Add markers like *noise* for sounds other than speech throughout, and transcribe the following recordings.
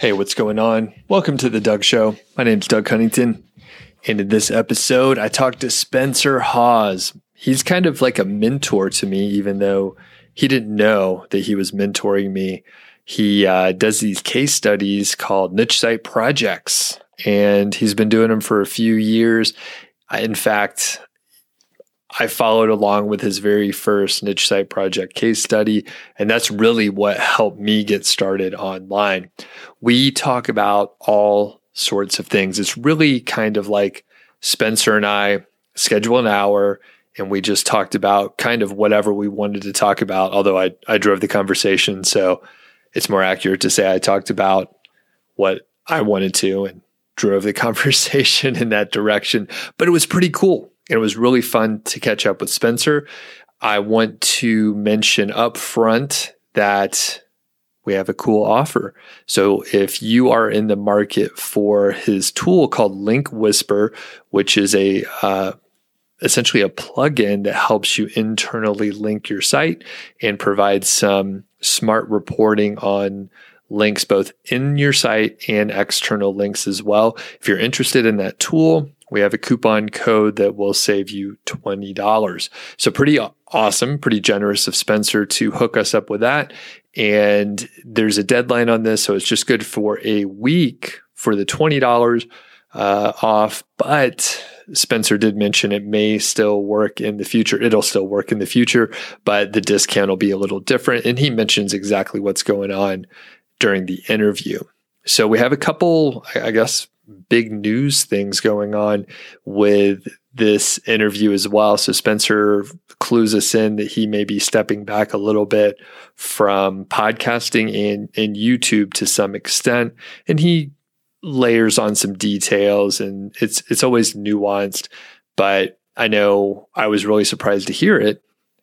Hey, what's going on? Welcome to the Doug Show. My name's Doug Cunnington. And in this episode, I talked to Spencer Haws. He's kind of like a mentor to me, even though he didn't know that he was mentoring me. He uh, does these case studies called niche site projects, and he's been doing them for a few years. In fact, I followed along with his very first niche site project case study, and that's really what helped me get started online. We talk about all sorts of things. It's really kind of like Spencer and I schedule an hour and we just talked about kind of whatever we wanted to talk about, although I, I drove the conversation. So it's more accurate to say I talked about what I wanted to and drove the *laughs* conversation in that direction. But it was pretty cool it was really fun to catch up with Spencer. I want to mention up front that we have a cool offer. So if you are in the market for his tool called Link Whisper, which is a uh, essentially a plugin that helps you internally link your site and provide some smart reporting on links both in your site and external links as well. If you're interested in that tool, we have a coupon code that will save you $20. So pretty awesome, pretty generous of Spencer to hook us up with that. And there's a deadline on this. So it's just good for a week for the $20 uh, off. But Spencer did mention it may still work in the future. It'll still work in the future, but the discount will be a little different. And he mentions exactly what's going on during the interview. So we have a couple, I guess, big news things going on with this interview as well. So Spencer clues us in that he may be stepping back a little bit from podcasting and, and YouTube to some extent. And he layers on some details and it's it's always nuanced, but I know I was really surprised to hear it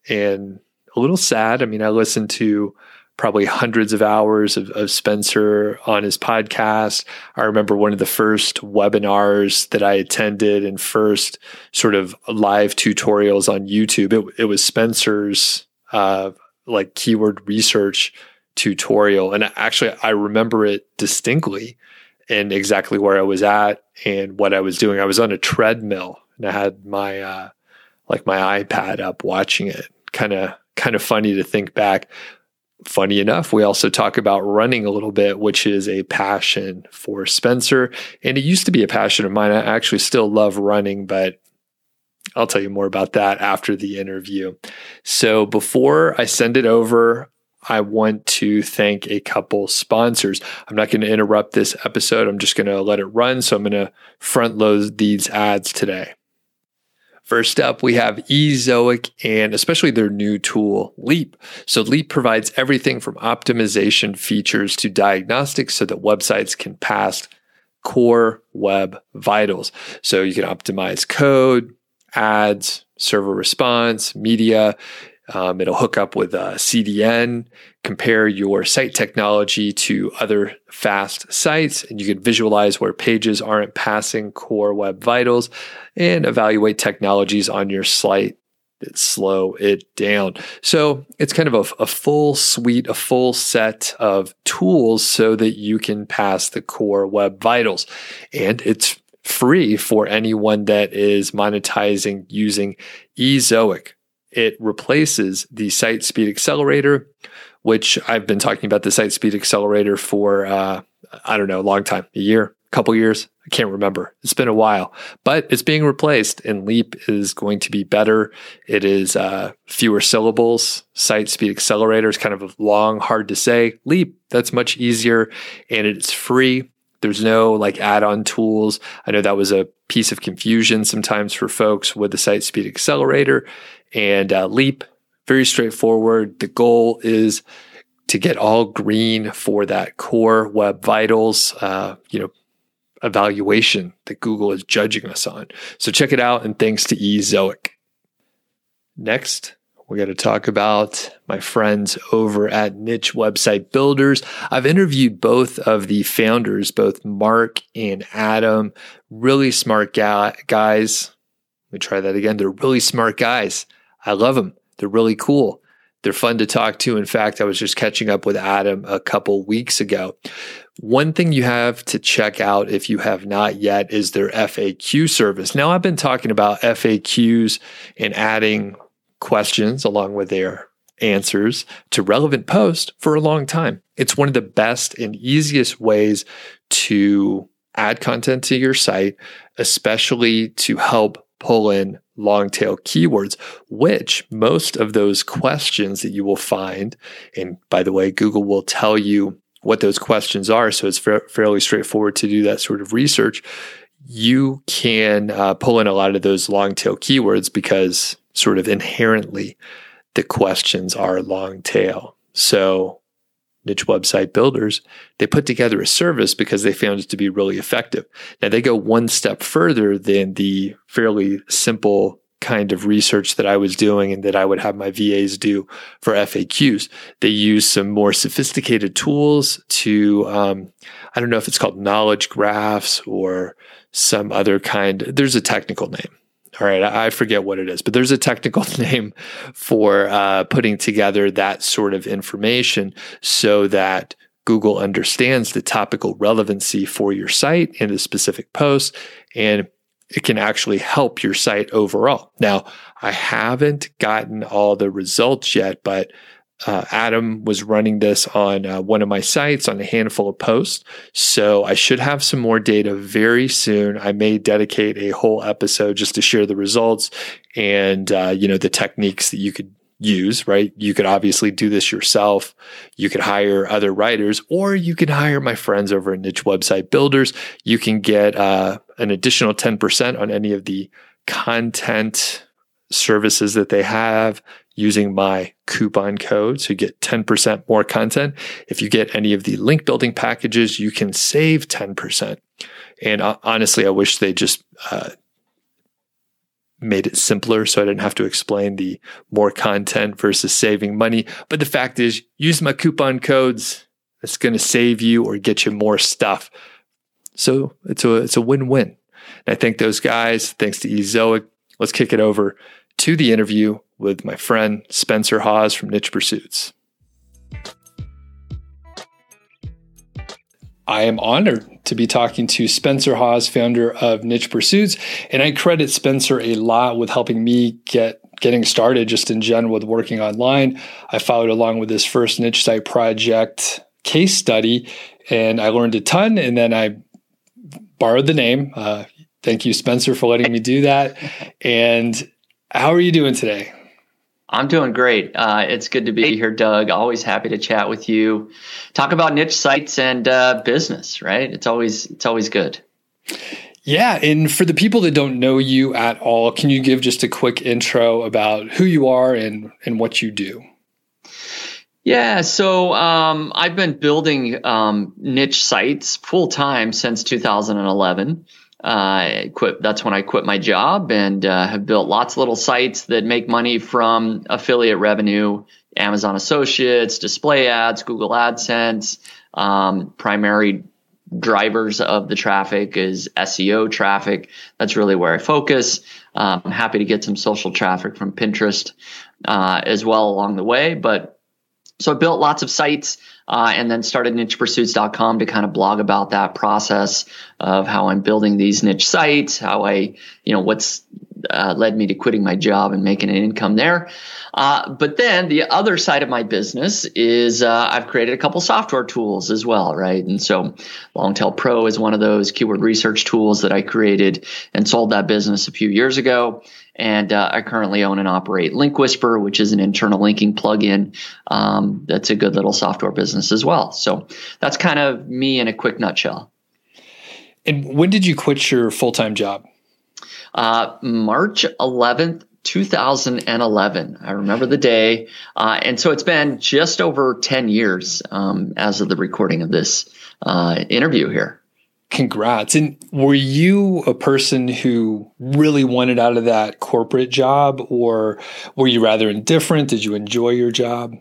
and a little sad. I mean, I listened to probably hundreds of hours of, of, Spencer on his podcast. I remember one of the first webinars that I attended and first sort of live tutorials on YouTube. It, it was Spencer's uh, like keyword research tutorial. And actually, I remember it distinctly and exactly where I was at and what I was doing. I was on a treadmill and I had my, uh, like my iPad up watching it. Kind of, kind of funny to think back funny enough, we also talk about running a little bit, which is a passion for Spencer. And it used to be a passion of mine. I actually still love running, but I'll tell you more about that after the interview. So before I send it over, I want to thank a couple sponsors. I'm not going to interrupt this episode. I'm just going to let it run. So I'm going to front load these ads today. First up, we have Ezoic and especially their new tool, Leap. So Leap provides everything from optimization features to diagnostics so that websites can pass core web vitals. So you can optimize code, ads, server response, media. Um, it'll hook up with a CDN, compare your site technology to other fast sites, and you can visualize where pages aren't passing core web vitals and evaluate technologies on your site that slow it down. So it's kind of a, a, full suite, a full set of tools so that you can pass the core web vitals. And it's free for anyone that is monetizing using Ezoic it replaces the Site Speed Accelerator, which I've been talking about the Site Speed Accelerator for, uh, I don't know, a long time, a year, a couple years. I can't remember. It's been a while, but it's being replaced, and Leap is going to be better. It is uh, fewer syllables. Site Speed Accelerator is kind of a long, hard to say. Leap, that's much easier, and it's free. There's no like add on tools. I know that was a piece of confusion sometimes for folks with the Site Speed Accelerator and uh, Leap. Very straightforward. The goal is to get all green for that core web vitals, uh, you know, evaluation that Google is judging us on. So check it out. And thanks to Ezoic. Next, we're going to talk about my friends over at Niche Website Builders. I've interviewed both of the founders, both Mark and Adam, really smart ga- guys. Let me try that again. They're really smart guys. I love them. They're really cool. They're fun to talk to. In fact, I was just catching up with Adam a couple weeks ago. One thing you have to check out if you have not yet is their FAQ service. Now, I've been talking about FAQs and adding questions along with their answers to relevant posts for a long time. It's one of the best and easiest ways to add content to your site, especially to help pull in long tail keywords, which most of those questions that you will find, and by the way, Google will tell you what those questions are. So it's fa- fairly straightforward to do that sort of research. You can uh, pull in a lot of those long tail keywords because sort of inherently the questions are long tail. So niche website builders, they put together a service because they found it to be really effective. Now they go one step further than the fairly simple kind of research that I was doing and that I would have my VAs do for FAQs. They use some more sophisticated tools to, um, I don't know if it's called knowledge graphs or some other kind. There's a technical name. All right, I forget what it is, but there's a technical *laughs* name for uh, putting together that sort of information so that Google understands the topical relevancy for your site and the specific post, and it can actually help your site overall. Now, I haven't gotten all the results yet, but uh, Adam was running this on uh, one of my sites on a handful of posts. So I should have some more data very soon. I may dedicate a whole episode just to share the results and, uh, you know, the techniques that you could use, right? You could obviously do this yourself. You could hire other writers, or you can hire my friends over at Niche Website Builders. You can get uh, an additional 10% on any of the content services that they have using my coupon code. You get 10% more content. If you get any of the link building packages, you can save 10%. And uh, honestly, I wish they just uh, made it simpler so I didn't have to explain the more content versus saving money. But the fact is, use my coupon codes. It's going to save you or get you more stuff. So it's a it's a win-win. And I thank those guys. Thanks to Ezoic. Let's kick it over to the interview with my friend Spencer Haws from Niche Pursuits. I am honored to be talking to Spencer Haws, founder of Niche Pursuits, and I credit Spencer a lot with helping me get getting started just in general with working online. I followed along with this first niche site project case study, and I learned a ton. And then I borrowed the name. Uh, thank you, Spencer, for letting me do that. And how are you doing today? I'm doing great. Uh, it's good to be here, Doug. Always happy to chat with you. Talk about niche sites and uh, business, right? It's always it's always good. Yeah, and for the people that don't know you at all, can you give just a quick intro about who you are and and what you do? Yeah, so um, I've been building um, niche sites full time since 2011. I quit. That's when I quit my job and uh, have built lots of little sites that make money from affiliate revenue, Amazon Associates, display ads, Google AdSense. Um, primary drivers of the traffic is SEO traffic. That's really where I focus. Um, I'm happy to get some social traffic from Pinterest uh, as well along the way, but so I built lots of sites uh, and then started nichepursuits.com to kind of blog about that process of how I'm building these niche sites, how I, you know, what's uh, led me to quitting my job and making an income there. Uh, but then the other side of my business is uh, I've created a couple software tools as well, right? And so Longtail Pro is one of those keyword research tools that I created and sold that business a few years ago. And uh, I currently own and operate Link Whisper, which is an internal linking plugin. Um, that's a good little software business as well. So that's kind of me in a quick nutshell. And when did you quit your full time job? Uh, March 11th, 2011. I remember the day. Uh, and so it's been just over 10 years um, as of the recording of this uh, interview here. Congrats. And were you a person who really wanted out of that corporate job, or were you rather indifferent? Did you enjoy your job?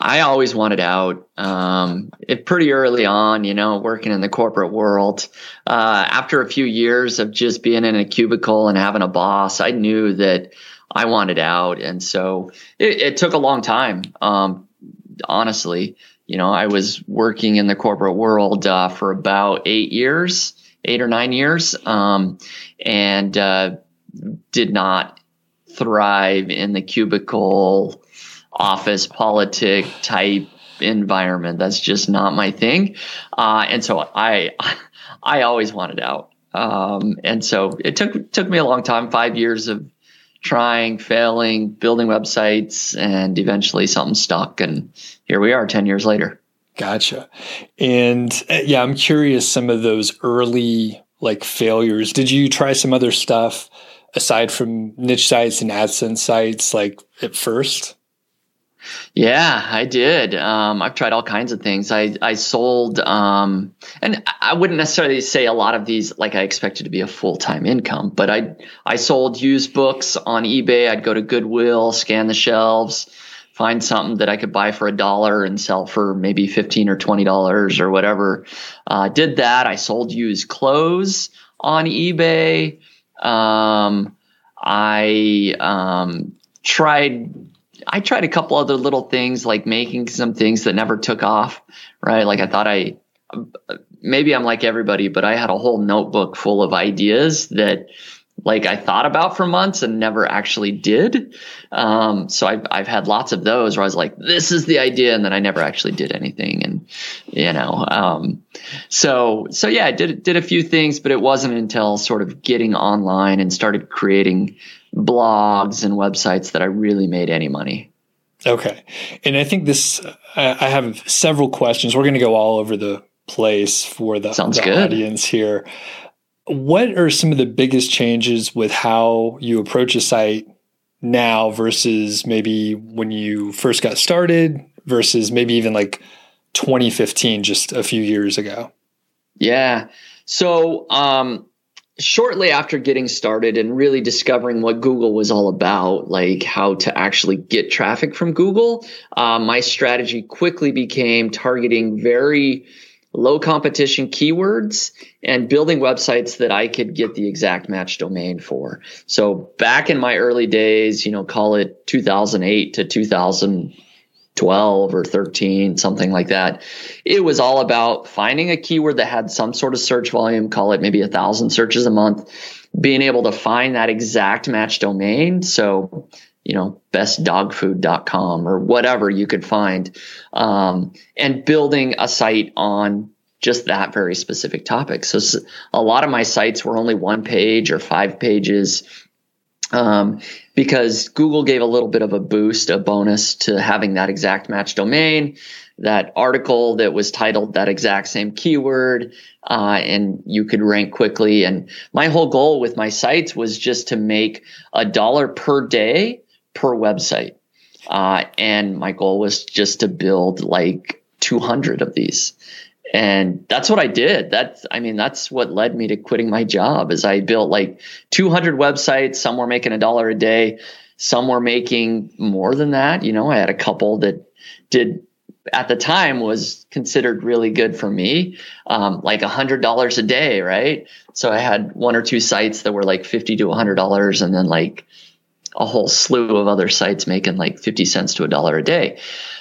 I always wanted out. Um, it pretty early on, you know, working in the corporate world. Uh, after a few years of just being in a cubicle and having a boss, I knew that I wanted out, and so it, it took a long time. Um, honestly, you know, I was working in the corporate world uh, for about eight years, eight or nine years, um, and uh, did not thrive in the cubicle office politic type environment. That's just not my thing. Uh, and so I, *laughs* I always wanted out. Um, and so it took, took me a long time, five years of trying, failing, building websites, and eventually something stuck. And here we are 10 years later. Gotcha. And uh, yeah, I'm curious some of those early like failures. Did you try some other stuff aside from niche sites and AdSense sites like at first? Yeah, I did. Um, I've tried all kinds of things. I, I sold, um, and I wouldn't necessarily say a lot of these like I expected to be a full time income, but I I sold used books on eBay. I'd go to Goodwill, scan the shelves, find something that I could buy for a dollar and sell for maybe fifteen or twenty dollars or whatever. Uh, did that. I sold used clothes on eBay. Um, I um, tried I tried a couple other little things like making some things that never took off, right? Like I thought I, maybe I'm like everybody, but I had a whole notebook full of ideas that like I thought about for months and never actually did. Um, so I've, I've had lots of those where I was like, this is the idea. And then I never actually did anything. And, you know, um, so, so yeah, I did, did a few things, but it wasn't until sort of getting online and started creating blogs and websites that I really made any money. Okay. And I think this, I have several questions. We're going to go all over the place for the, Sounds the audience here. What are some of the biggest changes with how you approach a site now versus maybe when you first got started versus maybe even like 2015, just a few years ago? Yeah. So, um, shortly after getting started and really discovering what Google was all about, like how to actually get traffic from Google, uh, my strategy quickly became targeting very low competition keywords and building websites that I could get the exact match domain for. So back in my early days, you know, call it 2008 to 2012 or 13, something like that. It was all about finding a keyword that had some sort of search volume, call it maybe a thousand searches a month, being able to find that exact match domain. So you know, bestdogfood.com or whatever you could find, um, and building a site on just that very specific topic. So a lot of my sites were only one page or five pages. Um, because Google gave a little bit of a boost, a bonus to having that exact match domain, that article that was titled that exact same keyword, uh, and you could rank quickly. And my whole goal with my sites was just to make a dollar per day per website. Uh, and my goal was just to build like 200 of these. And that's what I did. That's, I mean, that's what led me to quitting my job is I built like 200 websites. Some were making a dollar a day. Some were making more than that. You know, I had a couple that did at the time was considered really good for me, um, like a hundred dollars a day, right? So I had one or two sites that were like fifty to a hundred dollars, and then like a whole slew of other sites making like 50 cents to a dollar a day.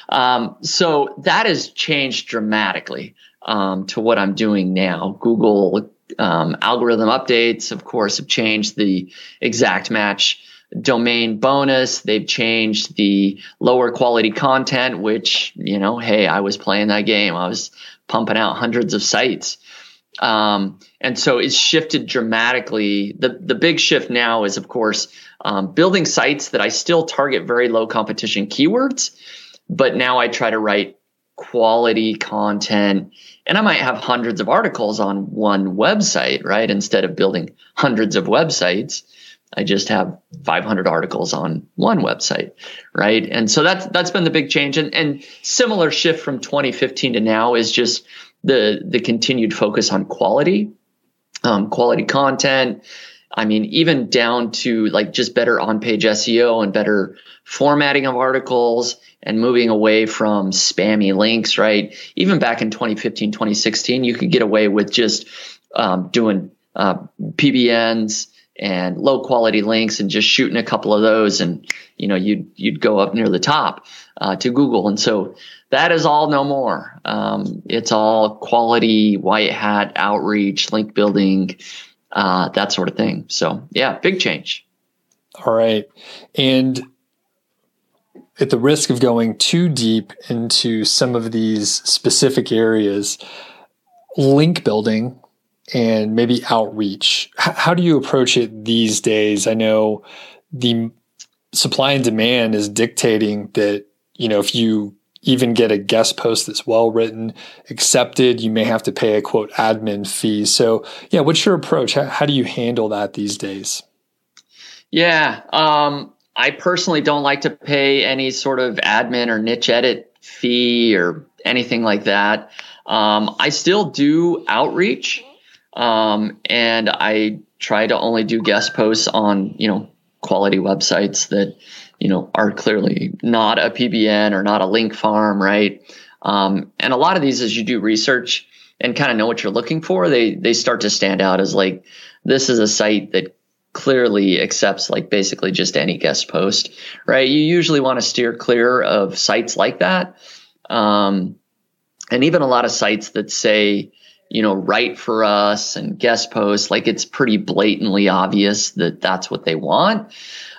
Um, so that has changed dramatically um, to what I'm doing now. Google um, algorithm updates, of course, have changed the exact match domain bonus. They've changed the lower quality content, which, you know, hey, I was playing that game. I was pumping out hundreds of sites. Um, and so it's shifted dramatically. The, the big shift now is, of course, um, building sites that I still target very low competition keywords, but now I try to write quality content and I might have hundreds of articles on one website, right? Instead of building hundreds of websites, I just have 500 articles on one website, right? And so that's that's been the big change, and and similar shift from 2015 to now is just the the continued focus on quality, um, quality content. I mean, even down to like just better on page SEO and better formatting of articles and moving away from spammy links, right? Even back in 2015, 2016, you could get away with just um, doing uh, PBNs and low quality links and just shooting a couple of those and you know you'd you'd go up near the top uh, to Google and so that is all no more. Um, it's all quality, white hat outreach, link building, uh, that sort of thing. So yeah, big change. All right. And at the risk of going too deep into some of these specific areas, link building and maybe outreach, how do you approach it these days? I know the supply and demand is dictating that, you know, if you even get a guest post that's well written, accepted, you may have to pay a quote admin fee. So, yeah, what's your approach? How, how do you handle that these days? Yeah, um, I personally don't like to pay any sort of admin or niche edit fee or anything like that. Um, I still do outreach, um, and I try to only do guest posts on you know quality websites that you know are clearly not a PBN or not a link farm, right? Um, and a lot of these, as you do research and kind of know what you're looking for, they they start to stand out as like this is a site that clearly accepts like basically just any guest post, right? You usually want to steer clear of sites like that. Um, and even a lot of sites that say, you know, write for us and guest posts, like it's pretty blatantly obvious that that's what they want.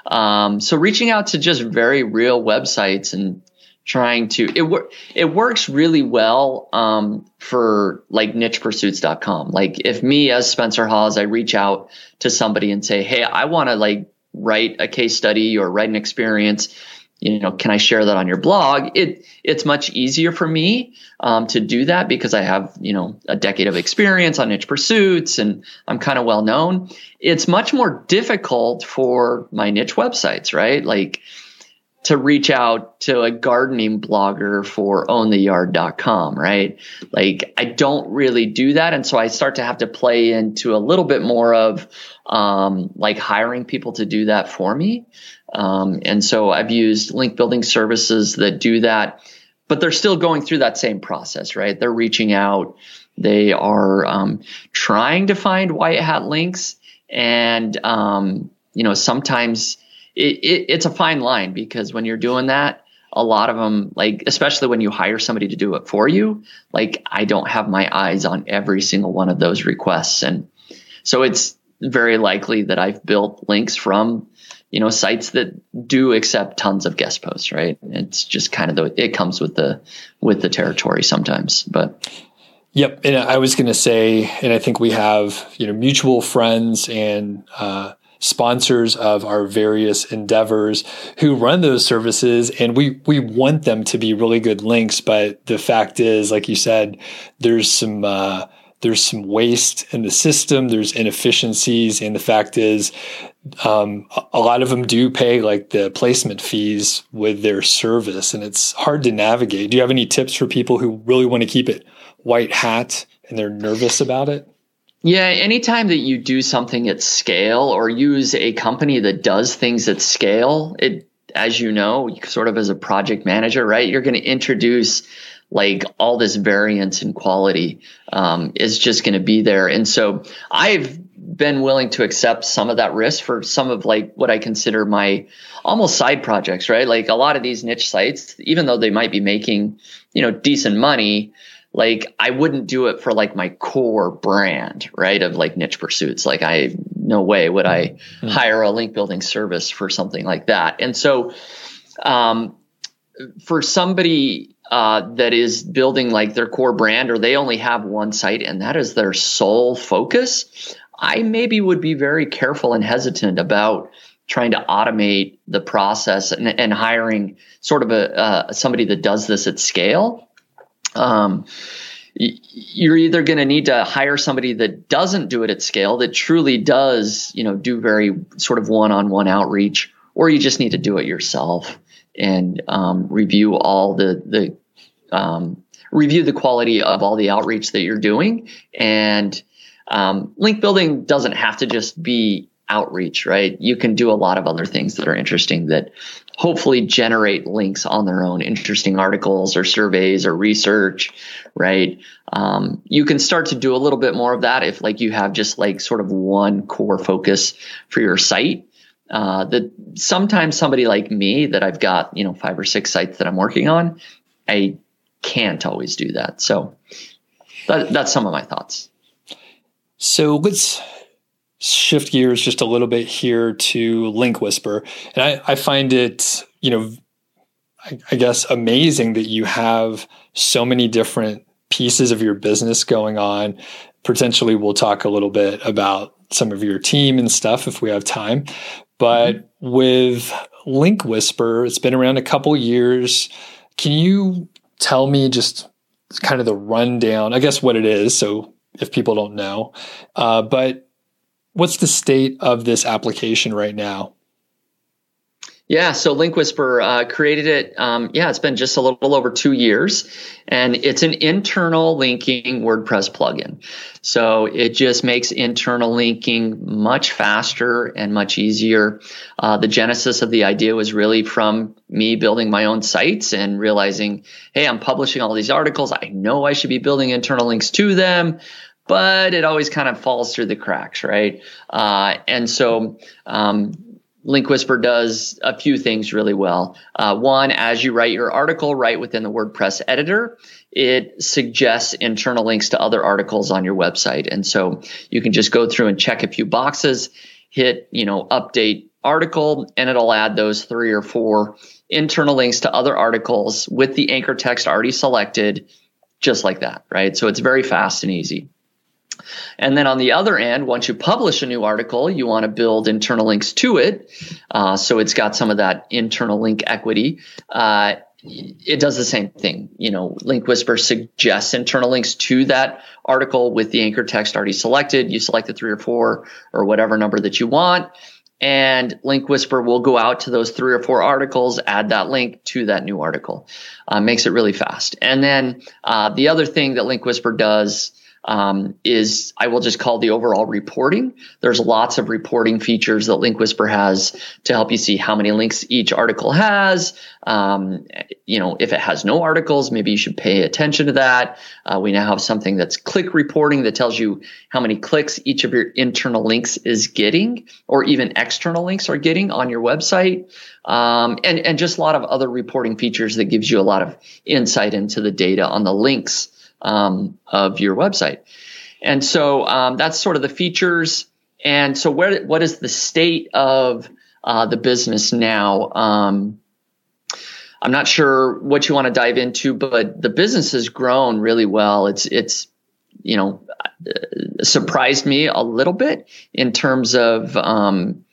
Um, so reaching out to just very real websites and trying to it wor- it works really well um, for like nichepursuits.com like if me as spencer haws i reach out to somebody and say hey i want to like write a case study or write an experience you know can i share that on your blog? It it's much easier for me um, to do that because i have you know a decade of experience on niche pursuits and i'm kind of well known. It's much more difficult for my niche websites right? Like to reach out to a gardening blogger for owntheyard.com, right? Like I don't really do that. And so I start to have to play into a little bit more of um, like hiring people to do that for me. Um, and so I've used link building services that do that, but they're still going through that same process, right? They're reaching out. They are um, trying to find white hat links. And, um, you know, sometimes it, it, it's a fine line because when you're doing that, a lot of them, like, especially when you hire somebody to do it for you, like, I don't have my eyes on every single one of those requests. And so it's very likely that I've built links from, you know, sites that do accept tons of guest posts, right? It's just kind of the, it comes with the, with the territory sometimes, but. Yep. And I was going to say, and I think we have, you know, mutual friends and, uh, sponsors of our various endeavors who run those services and we we want them to be really good links but the fact is like you said there's some uh, there's some waste in the system there's inefficiencies and the fact is um, a lot of them do pay like the placement fees with their service and it's hard to navigate. Do you have any tips for people who really want to keep it white hat and they're nervous about it yeah, anytime that you do something at scale or use a company that does things at scale, it as you know, sort of as a project manager, right? You're going to introduce like all this variance in quality um, is just going to be there. And so I've been willing to accept some of that risk for some of like what I consider my almost side projects, right? Like a lot of these niche sites, even though they might be making, you know, decent money, like I wouldn't do it for like my core brand, right? Of like niche pursuits. Like I, no way would I mm-hmm. hire a link building service for something like that. And so, um, for somebody uh, that is building like their core brand or they only have one site and that is their sole focus, I maybe would be very careful and hesitant about trying to automate the process and, and hiring sort of a uh, somebody that does this at scale um, you're either going to need to hire somebody that doesn't do it at scale, that truly does, you know, do very sort of one-on-one outreach, or you just need to do it yourself and um, review all the the um, review the quality of all the outreach that you're doing. And um, link building doesn't have to just be outreach, right? You can do a lot of other things that are interesting that hopefully generate links on their own, interesting articles or surveys or research, right? Um, you can start to do a little bit more of that if like you have just like sort of one core focus for your site. Uh, that sometimes somebody like me that I've got, you know, five or six sites that I'm working on, I can't always do that. So that, that's some of my thoughts. So let's shift gears just a little bit here to Link Whisper. And I, I find it, you know, I, I guess amazing that you have so many different pieces of your business going on. Potentially, we'll talk a little bit about some of your team and stuff if we have time. But mm-hmm. with Link Whisper, it's been around a couple years. Can you tell me just kind of the rundown? I guess what it is. So if people don't know, uh, but what's the state of this application right now? Yeah, so Link Whisper uh, created it. Um, yeah, it's been just a little over two years, and it's an internal linking WordPress plugin. So it just makes internal linking much faster and much easier. Uh, the genesis of the idea was really from me building my own sites and realizing, hey, I'm publishing all these articles. I know I should be building internal links to them but it always kind of falls through the cracks, right? Uh, and so um, Link Whisper does a few things really well. Uh, one, as you write your article right within the WordPress editor, it suggests internal links to other articles on your website. And so you can just go through and check a few boxes, hit, you know, update article, and it'll add those three or four internal links to other articles with the anchor text already selected, just like that, right? So it's very fast and easy. And then on the other end, once you publish a new article, you want to build internal links to it. Uh, so it's got some of that internal link equity. Uh, it does the same thing. You know, Link Whisper suggests internal links to that article with the anchor text already selected. You select the three or four or whatever number that you want. And Link Whisper will go out to those three or four articles, add that link to that new article. Uh, makes it really fast. And then uh, the other thing that Link Whisper does um, is I will just call the overall reporting. There's lots of reporting features that Link Whisper has to help you see how many links each article has. Um, you know, if it has no articles, maybe you should pay attention to that. Uh, we now have something that's click reporting that tells you how many clicks each of your internal links is getting, or even external links are getting on your website. Um, and, and just a lot of other reporting features that gives you a lot of insight into the data on the links um, of your website. And so um, that's sort of the features. And so where what is the state of uh, the business now? Um, I'm not sure what you want to dive into, but the business has grown really well. It's it's you know uh, surprised me a little bit in terms of um,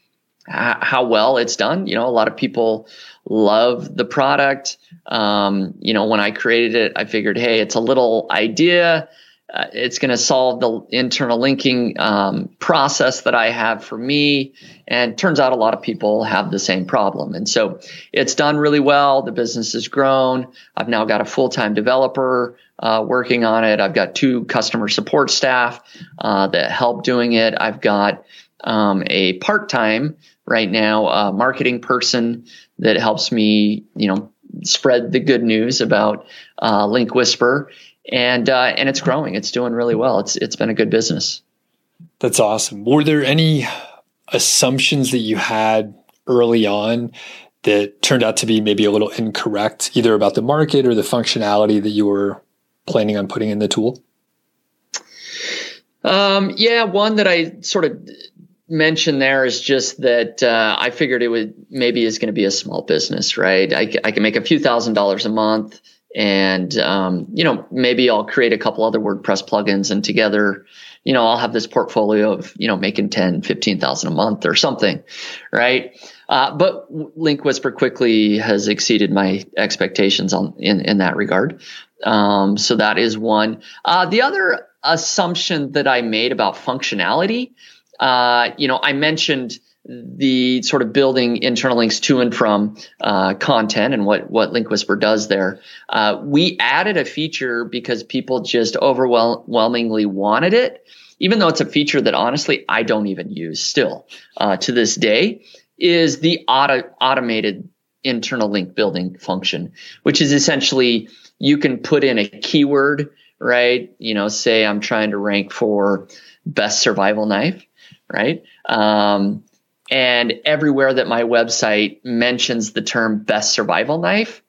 how well it's done. You know, a lot of people love the product. Um, you know, when I created it, I figured, hey, it's a little idea. Uh, it's going to solve the internal linking um, process that I have for me. And turns out a lot of people have the same problem. And so it's done really well. The business has grown. I've now got a full time developer uh, working on it. I've got two customer support staff uh, that help doing it. I've got um, a part time right now, a marketing person that helps me, you know, spread the good news about uh, Link Whisper, and uh, and it's growing. It's doing really well. It's it's been a good business. That's awesome. Were there any assumptions that you had early on that turned out to be maybe a little incorrect, either about the market or the functionality that you were planning on putting in the tool? Um, yeah, one that I sort of mention there is just that uh, I figured it would maybe is going to be a small business, right? I, I can make a few thousand dollars a month, and um, you know maybe I'll create a couple other WordPress plugins, and together, you know, I'll have this portfolio of you know making ten, fifteen thousand a month or something, right? Uh, but Link Whisper quickly has exceeded my expectations on in in that regard. Um, so that is one. Uh, the other assumption that I made about functionality uh, you know, I mentioned the sort of building internal links to and from uh, content and what what Link Whisper does there. Uh, we added a feature because people just overwhelmingly wanted it, even though it's a feature that honestly I don't even use still uh, to this day. Is the auto, automated internal link building function, which is essentially you can put in a keyword, right? You know, say I'm trying to rank for best survival knife right? Um, and everywhere that my website mentions the term best survival knife,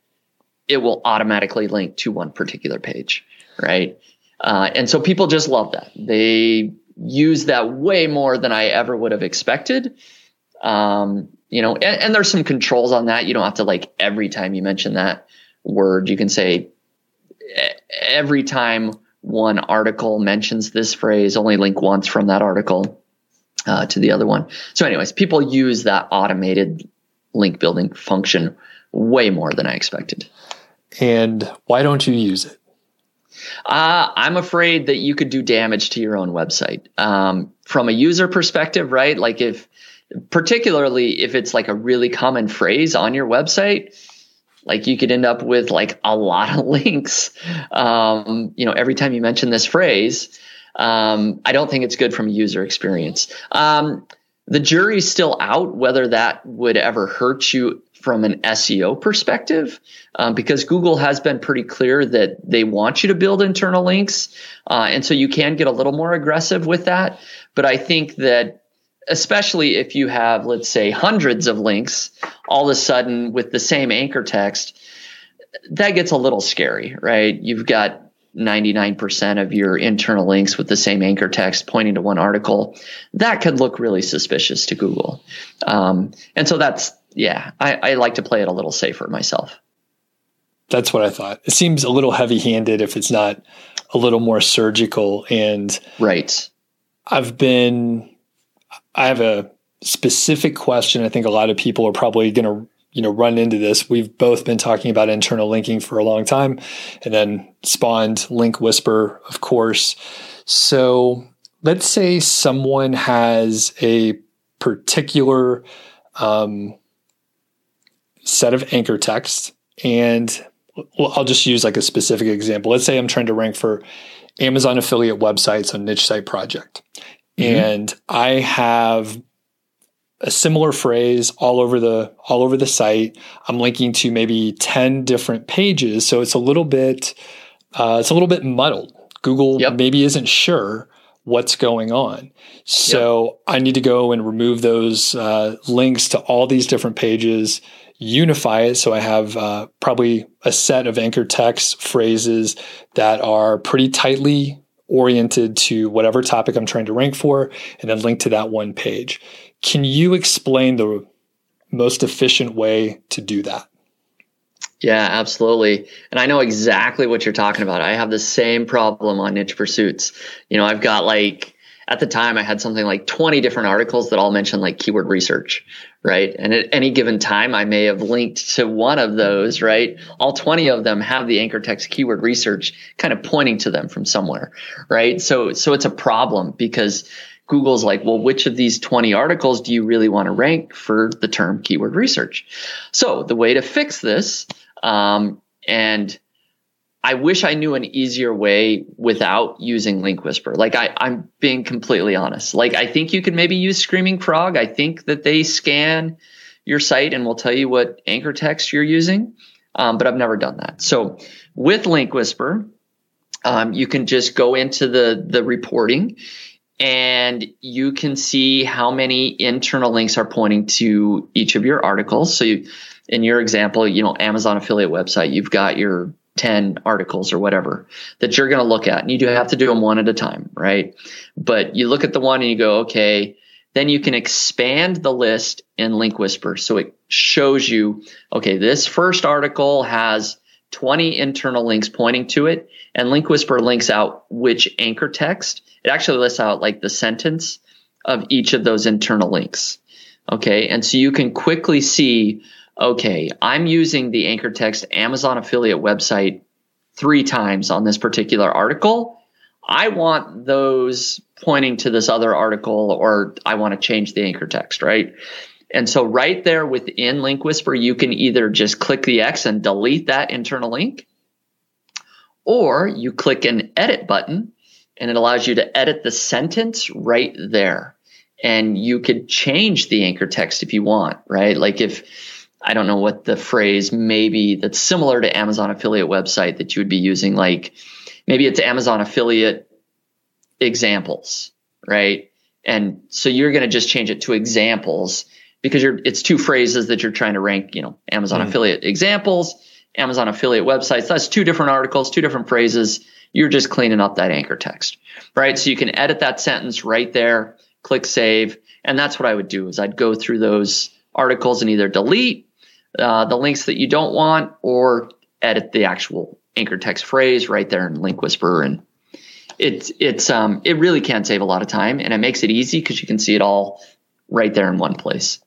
it will automatically link to one particular page, right? Uh, and so people just love that. They use that way more than I ever would have expected. Um, you know, and, and, there's some controls on that. You don't have to like every time you mention that word, you can say every time one article mentions this phrase, only link once from that article uh, to the other one. So, anyways, people use that automated link building function way more than I expected. And why don't you use it? Uh, I'm afraid that you could do damage to your own website. Um, from a user perspective, right? Like if, particularly if it's like a really common phrase on your website, like you could end up with like a lot of *laughs* links. Um, you know, every time you mention this phrase, um, I don't think it's good from a user experience. Um, the jury's still out whether that would ever hurt you from an SEO perspective, um, because Google has been pretty clear that they want you to build internal links. Uh, and so you can get a little more aggressive with that. But I think that especially if you have, let's say, hundreds of links all of a sudden with the same anchor text, that gets a little scary, right? You've got 99% of your internal links with the same anchor text pointing to one article, that could look really suspicious to Google. Um, and so that's, yeah, I, I like to play it a little safer myself. That's what I thought. It seems a little heavy handed if it's not a little more surgical. And right. I've been, I have a specific question. I think a lot of people are probably going to you know run into this. We've both been talking about internal linking for a long time and then spawned link whisper of course. So let's say someone has a particular um, set of anchor text and i'll just use like a specific example. Let's say i'm trying to rank for amazon affiliate websites on niche site project. Mm-hmm. and i have a similar phrase all over the all over the site. I'm linking to maybe 10 different pages, so it's a little bit uh, it's a little bit muddled. Google yep. maybe isn't sure what's going on. So yep. I need to go and remove those uh, links to all these different pages, unify it. So I have uh, probably a set of anchor text phrases that are pretty tightly oriented to whatever topic I'm trying to rank for, and then link to that one page. Can you explain the most efficient way to do that? Yeah, absolutely. And I know exactly what you're talking about. I have the same problem on niche pursuits. You know, I've got like, at the time, I had something like 20 different articles that all mention like keyword research, right? And at any given time, I may have linked to one of those, right? All 20 of them have the anchor text keyword research kind of pointing to them from somewhere, right? So, so it's a problem because Google's like, well, which of these 20 articles do you really want to rank for the term keyword research? So the way to fix this, um, and I wish I knew an easier way without using Link Whisper. Like I, I'm being completely honest. Like I think you could maybe use Screaming Frog. I think that they scan your site and will tell you what anchor text you're using. Um, but I've never done that. So with Link Whisper, um, you can just go into the the reporting and you can see how many internal links are pointing to each of your articles. So you, in your example, you know, Amazon affiliate website, you've got your 10 articles or whatever that you're going to look at and you do have to do them one at a time, right? But you look at the one and you go, okay, then you can expand the list in Link Whisper. So it shows you, okay, this first article has 20 internal links pointing to it and Link Whisper links out which anchor text it actually lists out like the sentence of each of those internal links. Okay. And so you can quickly see, okay, I'm using the anchor text Amazon affiliate website three times on this particular article. I want those pointing to this other article or I want to change the anchor text, right? And so right there within Link Whisper, you can either just click the X and delete that internal link, or you click an edit button and it allows you to edit the sentence right there. And you could change the anchor text if you want, right? Like if I don't know what the phrase maybe that's similar to Amazon affiliate website that you would be using, like maybe it's Amazon affiliate examples, right? And so you're going to just change it to examples because you're it's two phrases that you're trying to rank, you know, Amazon mm. affiliate examples Amazon affiliate websites. That's two different articles, two different phrases. You're just cleaning up that anchor text, right? So you can edit that sentence right there, click save. And that's what I would do is I'd go through those articles and either delete uh, the links that you don't want or edit the actual anchor text phrase right there in Link Whisperer. And it's, it's, um, it really can save a lot of time and it makes it easy because you can see it all right there in one place.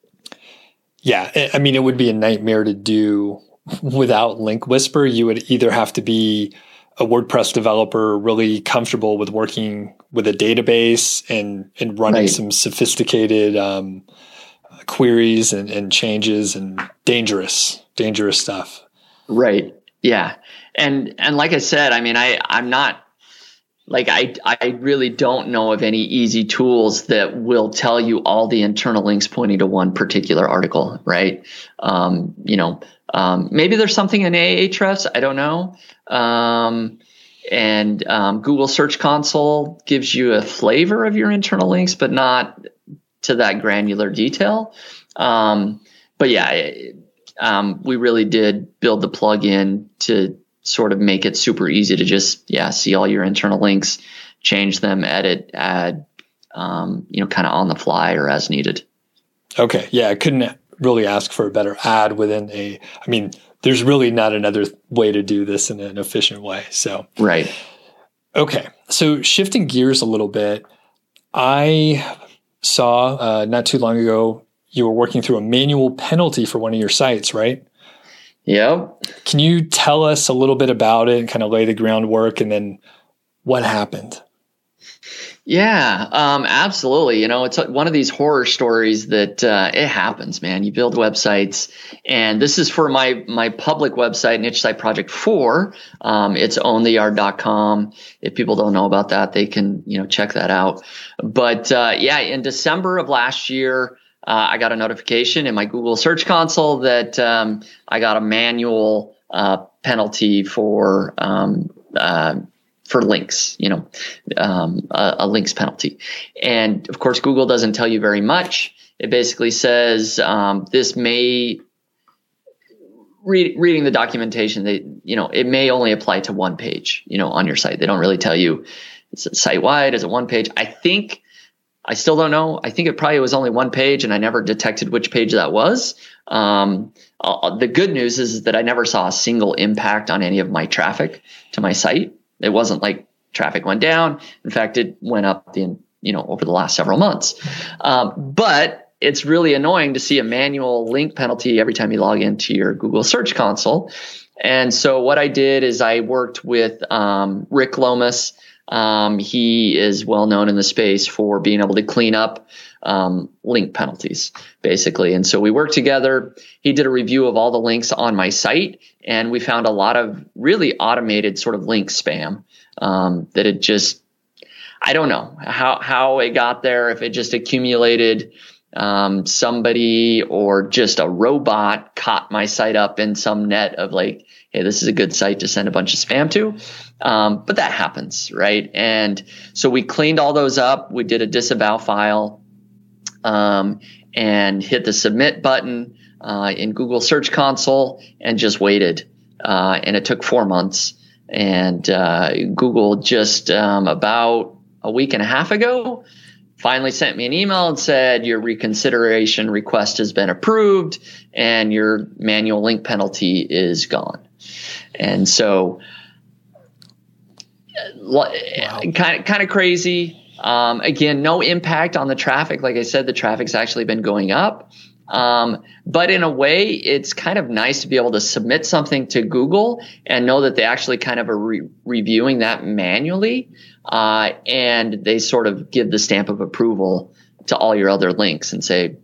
Yeah. I mean, it would be a nightmare to do without Link Whisper. You would either have to be a WordPress developer really comfortable with working with a database and, and running right. some sophisticated um, queries and, and changes and dangerous, dangerous stuff. Right. Yeah. And and like I said, I mean, I I'm not like I I really don't know of any easy tools that will tell you all the internal links pointing to one particular article, right? Um, you know, um, maybe there's something in Ahrefs, I don't know. Um, and um, Google Search Console gives you a flavor of your internal links, but not to that granular detail. Um, but yeah, um, we really did build the plugin to sort of make it super easy to just yeah see all your internal links, change them, edit, add, um, you know, kind of on the fly or as needed. Okay, yeah, I couldn't really ask for a better ad within a. I mean, there's really not another way to do this in an efficient way. So right. Okay, so shifting gears a little bit, I saw uh, not too long ago you were working through a manual penalty for one of your sites, right? Yep. Can you tell us a little bit about it and kind of lay the groundwork and then what happened? Yeah, um, absolutely. You know, it's one of these horror stories that uh, it happens, man. You build websites, and this is for my my public website, Niche Site Project Four. Um, it's owntheyard.com. If people don't know about that, they can you know check that out. But uh, yeah, in December of last year, uh, I got a notification in my Google Search Console that um, I got a manual uh, penalty for um, uh, for links, you know, um, a, a, links penalty. And of course, Google doesn't tell you very much. It basically says um, this may reading the documentation. They, you know, it may only apply to one page, you know, on your site. They don't really tell you is it site wide, is it one page? I think I still don't know. I think it probably was only one page, and I never detected which page that was. Um, uh, the good news is that I never saw a single impact on any of my traffic to my site. It wasn't like traffic went down. In fact, it went up the you know over the last several months. Um, but it's really annoying to see a manual link penalty every time you log into your Google Search Console. And so what I did is I worked with um, Rick Lomas um, he is well known in the space for being able to clean up um, link penalties, basically. And so we worked together. He did a review of all the links on my site, and we found a lot of really automated sort of link spam um, that had just I don't know how how it got there. If it just accumulated. Um, somebody or just a robot caught my site up in some net of like, hey, this is a good site to send a bunch of spam to. Um, but that happens, right? And so we cleaned all those up. We did a disavow file um, and hit the submit button uh, in Google Search Console and just waited. Uh, and it took four months. And uh, Google just um, about a week and a half ago finally sent me an email and said your reconsideration request has been approved and your manual link penalty is gone. And so wow. kind of kind of crazy. Um, again, no impact on the traffic. Like I said, the traffic's actually been going up. Um, but in a way, it's kind of nice to be able to submit something to Google and know that they actually kind of are re- reviewing that manually, uh, and they sort of give the stamp of approval to all your other links and say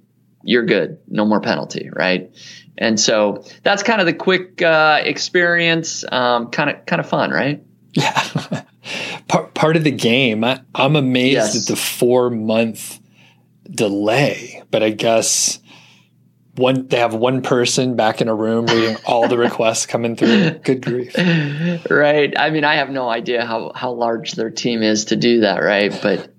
you're good, no more penalty, right? And so that's kind of the quick uh, experience. Kind of kind of fun, right? Yeah. *laughs* part, of the game. I, am amazed yes. at the four month delay, but I guess one they have one person back in a room reading all the *laughs* requests coming through. Good grief. Right. I mean, I have no idea how, how large their team is to do that, right? But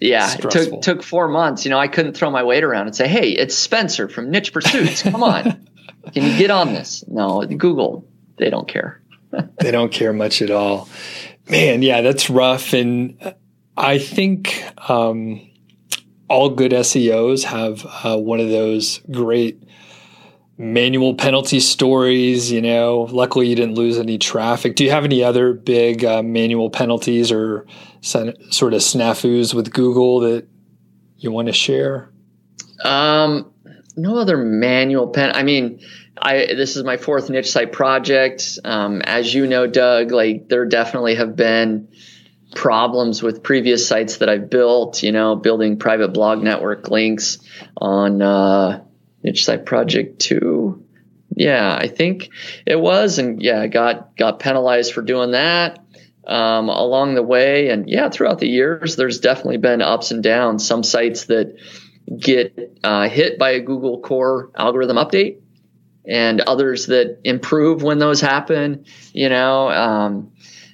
yeah, it took took four months. You know, I couldn't throw my weight around and say, "Hey, it's Spencer from Niche Pursuits. Come on." *laughs* Can you get on this? No, Google, they don't care. *laughs* they don't care much at all. Man, yeah, that's rough. And I think um, all good SEOs have uh, one of those great manual penalty stories. You know, luckily you didn't lose any traffic. Do you have any other big uh, manual penalties or sort of snafus with Google that you want to share? Um, no other manual pen. I mean, I this is my fourth niche site project. Um, as you know, Doug, like there definitely have been problems with previous sites that I've built. You know, building private blog network links on uh, niche site project two. Yeah, I think it was, and yeah, got got penalized for doing that. Um, along the way, and yeah, throughout the years, there's definitely been ups and downs. Some sites that get uh, hit by a Google core algorithm update and others that improve when those happen, you know, um,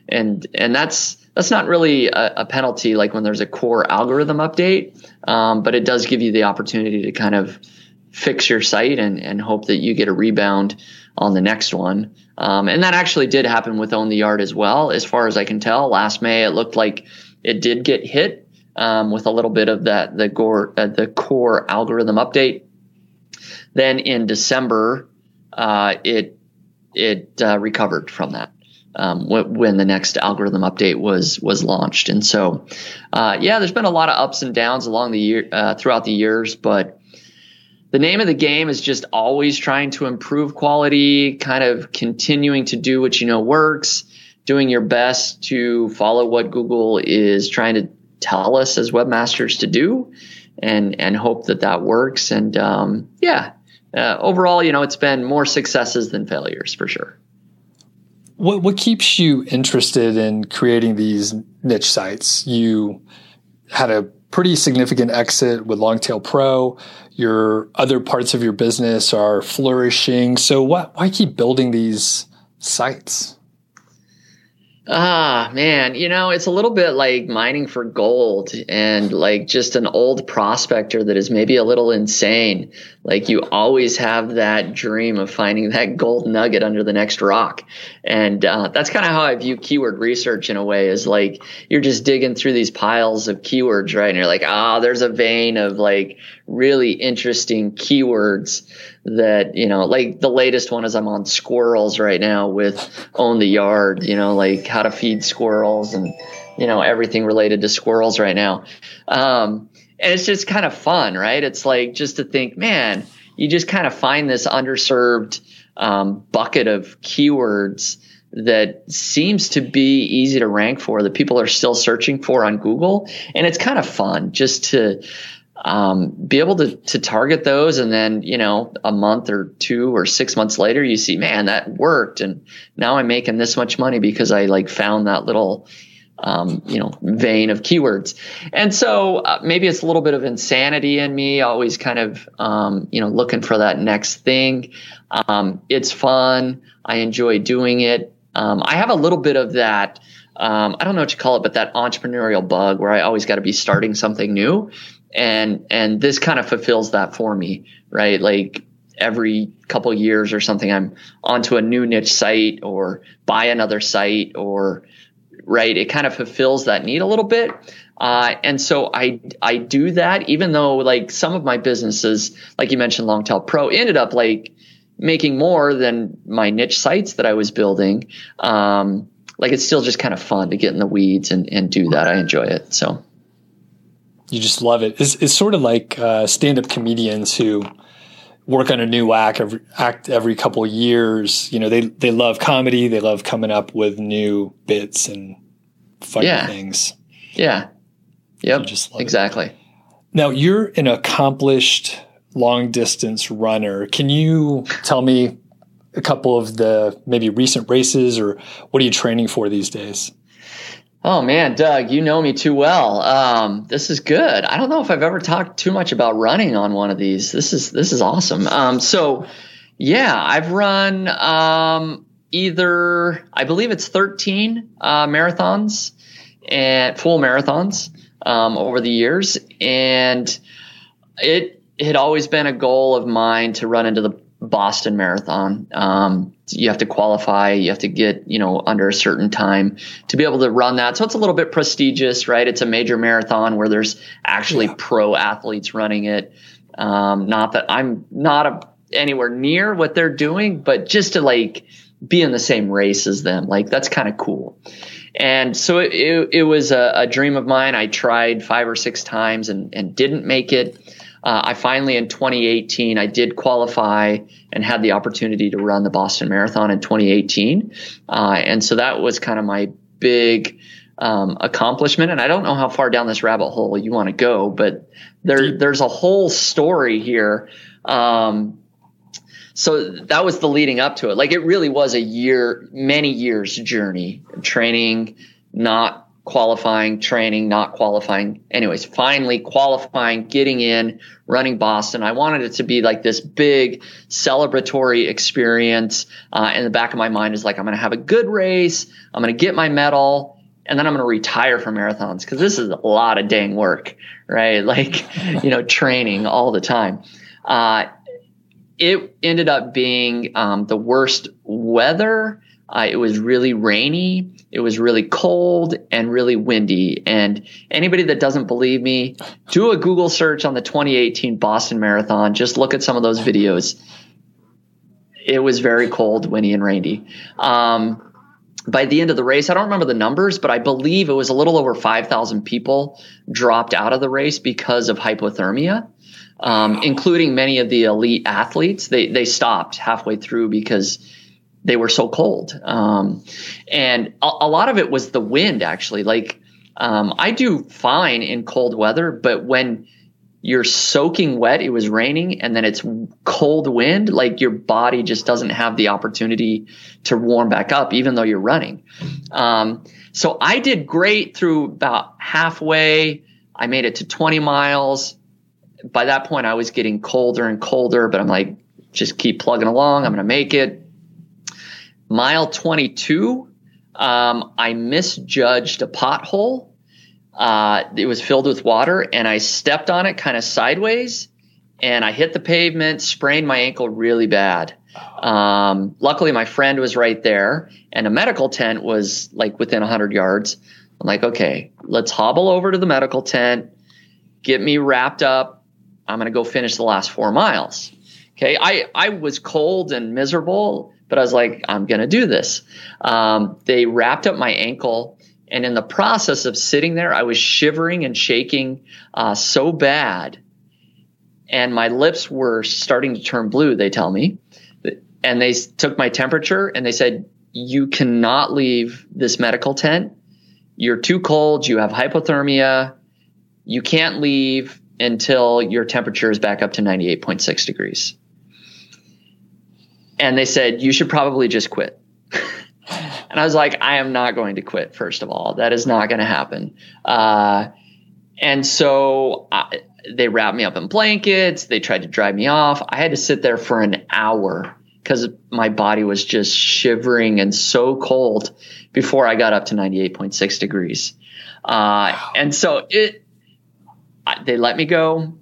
and, and that's, that's not really a, a, penalty like when there's a core algorithm update. Um, but it does give you the opportunity to kind of fix your site and, and hope that you get a rebound on the next one. Um, and that actually did happen with Own the Yard as well. As far as I can tell, last May it looked like it did get hit um, with a little bit of that the core uh, the core algorithm update. Then in December, uh, it it uh, recovered from that um, when the next algorithm update was was launched. And so, uh, yeah, there's been a lot of ups and downs along the year uh, throughout the years, but the name of the game is just always trying to improve quality, kind of continuing to do what you know works, doing your best to follow what Google is trying to tell us as webmasters to do and and hope that that works and um, yeah uh, overall you know it's been more successes than failures for sure. What what keeps you interested in creating these niche sites? You had a pretty significant exit with longtail pro. Your other parts of your business are flourishing. So what why keep building these sites Ah, man, you know, it's a little bit like mining for gold and like just an old prospector that is maybe a little insane. Like you always have that dream of finding that gold nugget under the next rock. And uh, that's kind of how I view keyword research in a way is like you're just digging through these piles of keywords, right? And you're like, ah, oh, there's a vein of like really interesting keywords that you know like the latest one is i'm on squirrels right now with own the yard you know like how to feed squirrels and you know everything related to squirrels right now um, and it's just kind of fun right it's like just to think man you just kind of find this underserved um, bucket of keywords that seems to be easy to rank for that people are still searching for on Google. And it's kind of fun just to um, be able to to target those. And then you know a month or two or six months later you see man that worked. And now i'm making this much money because i like found that little um, you know vein of keywords. And so uh, maybe it's a little bit of insanity in me always kind of um, you know looking for that next thing. Um, it's fun. I enjoy doing it. Um, i have a little bit of that um, I don't know what you call it, but that entrepreneurial bug where I always got to be starting something new and and this kind of fulfills that for me right? Like every couple years or something i'm onto a new niche site or buy another site or right? It kind of fulfills that need a little bit. Uh, and so i i do that even though like some of my businesses like you mentioned longtail pro ended up like making more than my niche sites that i was building. Um, like it's still just kind of fun to get in the weeds and, and do that. I enjoy it so you just love it. It's, it's sort of like uh, stand-up comedians who work on a new act every, act every couple years. You know, they they love comedy. They love coming up with new bits and funny yeah. things. Yeah. Yep. exactly. It. Now you're an accomplished long distance runner. Can you tell me a couple of the maybe recent races or what are you training for these days? Oh man, Doug, you know me too well. Um, this is good. I don't know if I've ever talked too much about running on one of these. This is this is awesome. Um, so, yeah, I've run um, either I believe it's 13 uh, marathons and full marathons um, over the years, and it had always been a goal of mine to run into the Boston Marathon. You have to qualify. You have to get you know under a certain time to be able to run that. So it's a little bit prestigious, right? It's a major marathon where there's actually yeah. pro athletes running it. Um, not that I'm not a, anywhere near what they're doing, but just to like be in the same race as them, like that's kind of cool. And so it, it, it was a, a, dream of mine. I tried five or six times and, and didn't make it. Uh, I finally, in 2018, I did qualify and had the opportunity to run the Boston Marathon in 2018. Uh, and so that was kind of my big um, accomplishment. And I don't know how far down this rabbit hole you want to go, but there, there's a whole story here. Um, so that was the leading up to it. Like it really was a year, many years journey, training, not qualifying, training, not qualifying. Anyways, finally qualifying, getting in, running Boston. I wanted it to be like this big celebratory experience. Uh, in the back of my mind is like, I'm going to have a good race. I'm going to get my medal and then I'm going to retire from marathons because this is a lot of dang work, right? *laughs* Like, you know, training all the time. Uh, it ended up being um, the worst weather. Uh, it was really rainy. It was really cold and really windy. And anybody that doesn't believe me, do a Google search on the 2018 Boston Marathon. Just look at some of those videos. It was very cold, windy, and rainy. Um, by the end of the race, I don't remember the numbers, but I believe it was a little over 5,000 people dropped out of the race because of hypothermia, um, including many of the elite athletes. They, they stopped halfway through because they were so cold. Um, and a, a, lot of it was the wind, actually. Like, um, I do fine in cold weather, but when you're soaking wet, it was raining, and then it's cold wind, like your body just doesn't have the opportunity to warm back up, even though you're running. Um, so I did great through about halfway. I made it to 20 miles. By that point, I was getting colder and colder, but I'm like, just keep plugging along. I'm going to make it Mile 22, um, I misjudged a pothole. Uh, it was filled with water, and I stepped on it kind of sideways, and I hit the pavement, sprained my ankle really bad. Um, luckily, my friend was right there, and a medical tent was like within 100 yards. I'm like, okay, let's hobble over to the medical tent, get me wrapped up. I'm going to go finish the last four miles. Okay, I, I was cold and miserable but I was like, I'm going to do this. Um, they wrapped up my ankle. And in the process of sitting there, I was shivering and shaking uh, so bad. And my lips were starting to turn blue, they tell me. And they took my temperature and they said, You cannot leave this medical tent. You're too cold. You have hypothermia. You can't leave until your temperature is back up to 98.6 degrees and they said you should probably just quit. *laughs* and I was like, I am not going to quit. First of all, that is not going to happen. Uh, and so I, they wrapped me up in blankets. They tried to drive me off. I had to sit there for an hour because my body was just shivering and so cold before I got up to 98.6 degrees. Uh, wow. And so it, they let me go.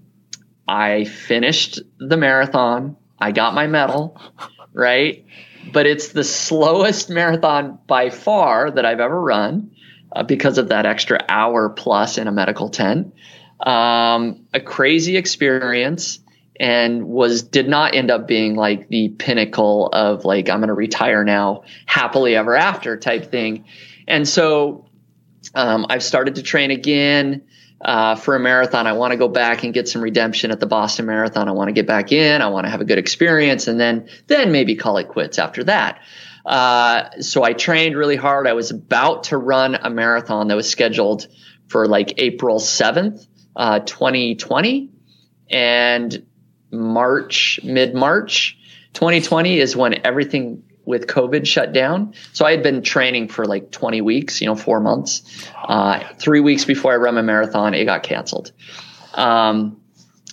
I finished the marathon. I got my medal right? But it's the slowest marathon by far that I've ever run uh, because of that extra hour plus in a medical tent. Um, a crazy experience and was did not end up being like the pinnacle of like I'm going to retire now happily ever after type thing. And so um, I've started to train again uh, for a marathon. I want to go back and get some redemption at the Boston Marathon. I want to get back in. I want to have a good experience, and then then maybe call it quits after that. Uh, so I trained really hard. I was about to run a marathon that was scheduled for like April seventh, uh, 2020, and March, mid March, 2020 is when everything with COVID shut down. So I had been training for like 20 weeks, you know, four months. Uh, three weeks before I ran my marathon, it got canceled. Um,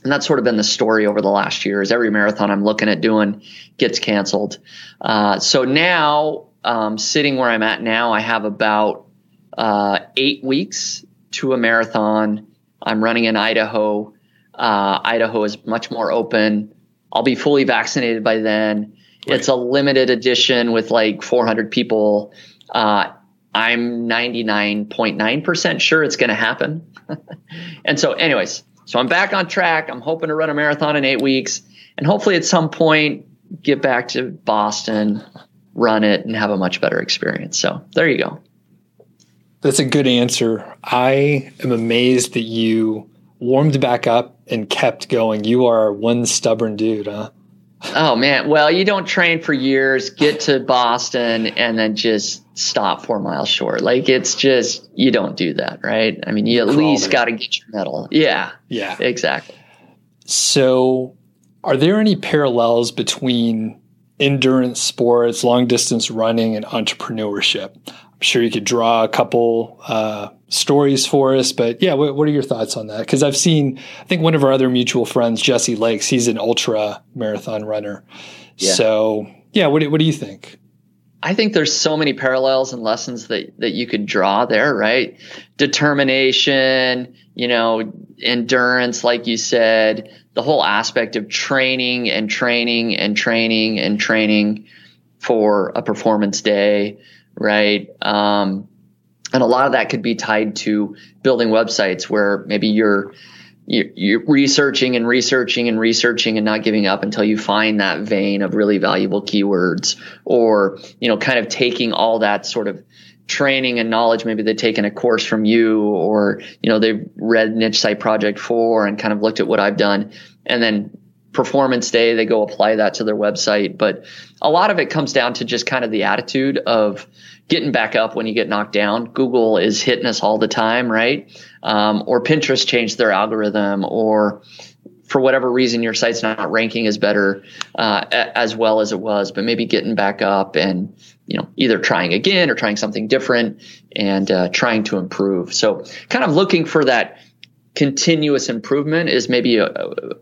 and that's sort of been the story over the last year is every marathon I'm looking at doing gets canceled. Uh, so now, um, sitting where I'm at now, I have about uh, eight weeks to a marathon. I'm running in Idaho. Uh, Idaho is much more open I'll be fully vaccinated by then. Right. It's a limited edition with like 400 people. Uh, I'm 99.9% sure it's going to happen. *laughs* and so, anyways, so I'm back on track. I'm hoping to run a marathon in eight weeks and hopefully at some point get back to Boston, run it, and have a much better experience. So, there you go. That's a good answer. I am amazed that you warmed back up and kept going. You are one stubborn dude, huh? Oh man, well, you don't train for years, get to Boston, and then just stop four miles short. Like it's just you don't do that, right? I mean, you at least got to get your medal. Yeah, yeah, exactly. So, are there any parallels between endurance sports, long distance running, and entrepreneurship? I'm sure you could draw a couple uh, stories for us, but yeah, what, what are your thoughts on that? Because I've seen, I think one of our other mutual friends, Jesse Lakes, he's an ultra marathon runner. Yeah. So yeah, what do, what do you think? I think there's so many parallels and lessons that, that you could draw there, right? Determination, you know, endurance, like you said, the whole aspect of training and training and training and training for a performance day right? Um, and a lot of that could be tied to building websites where maybe you're you're researching and researching and researching and not giving up until you find that vein of really valuable keywords or you know kind of taking all that sort of training and knowledge maybe they've taken a course from you or you know they've read niche site project 4 and kind of looked at what i've done and then performance day they go apply that to their website. But a lot of it comes down to just kind of the attitude of getting back up when you get knocked down. Google is hitting us all the time right? Um, or pinterest changed their algorithm or for whatever reason your site's not ranking as better uh, as well as it was. But maybe getting back up and you know either trying again or trying something different and uh, trying to improve. So kind of looking for that continuous improvement is maybe a,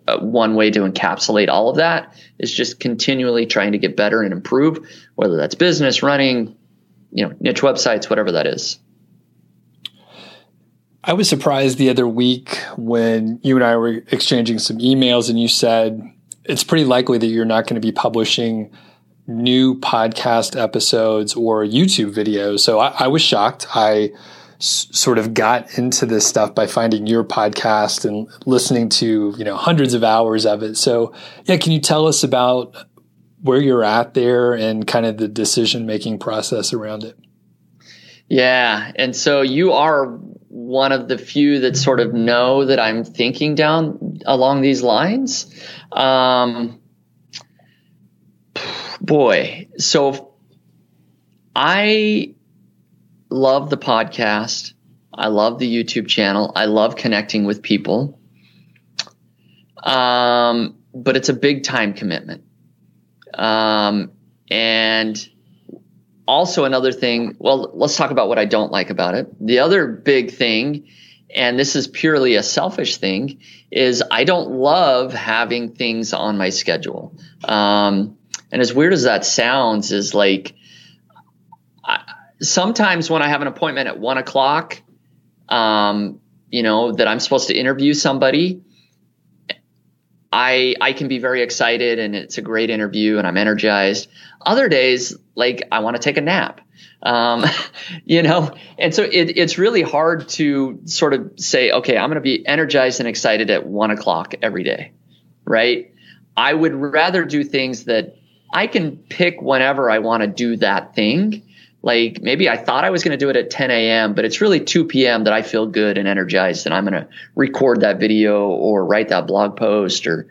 a, one way to encapsulate all of that is just continually trying to get better and improve whether that's business running you know niche websites whatever that is. I was surprised the other week when you and i were exchanging some emails and you said it's pretty likely that you're not going to be publishing new podcast episodes or youtube videos. So I, I was shocked. I sort of got into this stuff by finding your podcast and listening to you know hundreds of hours of it. So yeah can you tell us about where you're at there and kind of the decision making process around it? Yeah and so you are one of the few that sort of know that i'm thinking down along these lines. Um, *sighs* boy so i love the podcast. I love the YouTube channel. I love connecting with people. Um, but it's a big time commitment. Um, and also another thing, well, let's talk about what I don't like about it. The other big thing, and this is purely a selfish thing, is I don't love having things on my schedule. Um, and as weird as that sounds, is like sometimes when I have an appointment at one o'clock, um, you know, that I'm supposed to interview somebody, I I can be very excited and it's a great interview and I'm energized. Other days, like I want to take a nap. Um, *laughs* you know, and so it, it's really hard to sort of say, okay, I'm going to be energized and excited at one o'clock every day, right? I would rather do things that I can pick whenever I want to do that thing like maybe I thought I was going to do it at 10 a.m., but it's really 2 p.m. that I feel good and energized and I'm going to record that video or write that blog post or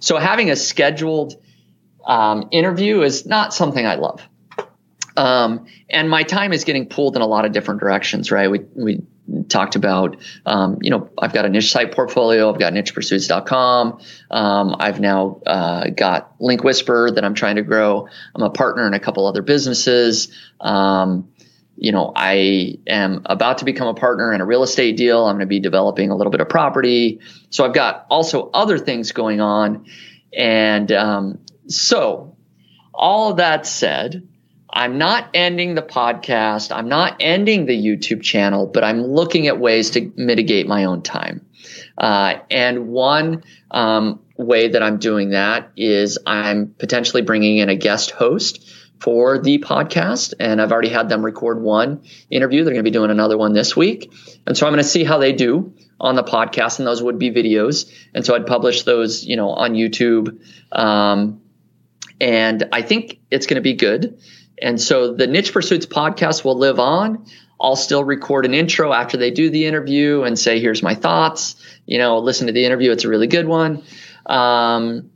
so having a scheduled um, interview is not something I love. Um, and my time is getting pulled in a lot of different directions, right? We, we talked about, um, you know, I've got a niche site portfolio. I've got nichepursuits.com. Um, I've now uh, got Link Whisper that I'm trying to grow. I'm a partner in a couple other businesses. Um, you know, I am about to become a partner in a real estate deal. I'm going to be developing a little bit of property. So I've got also other things going on. And um, so, all that said, I'm not ending the podcast. I'm not ending the YouTube channel, but I'm looking at ways to mitigate my own time. Uh, and one, um, way that I'm doing that is I'm potentially bringing in a guest host for the podcast. And I've already had them record one interview. They're going to be doing another one this week. And so I'm going to see how they do on the podcast. And those would be videos. And so I'd publish those, you know, on YouTube. Um, and I think it's going to be good. And so the Niche Pursuits podcast will live on. I'll still record an intro after they do the interview and say, here's my thoughts. You know, listen to the interview. It's a really good one. Um,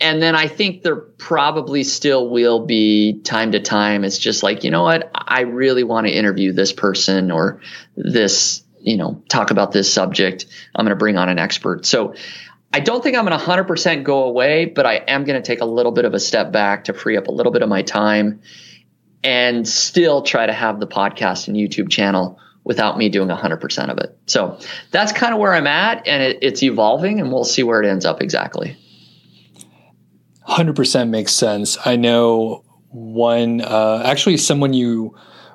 and then I think there probably still will be time to time. It's just like, you know what? I really want to interview this person or this, you know, talk about this subject. I'm going to bring on an expert. So I don't think I'm going to 100% go away, but I am going to take a little bit of a step back to free up a little bit of my time and still try to have the podcast and YouTube channel without me doing 100% of it. So that's kind of where I'm at, and it, it's evolving, and we'll see where it ends up exactly. 100% makes sense. I know one, uh, actually, someone you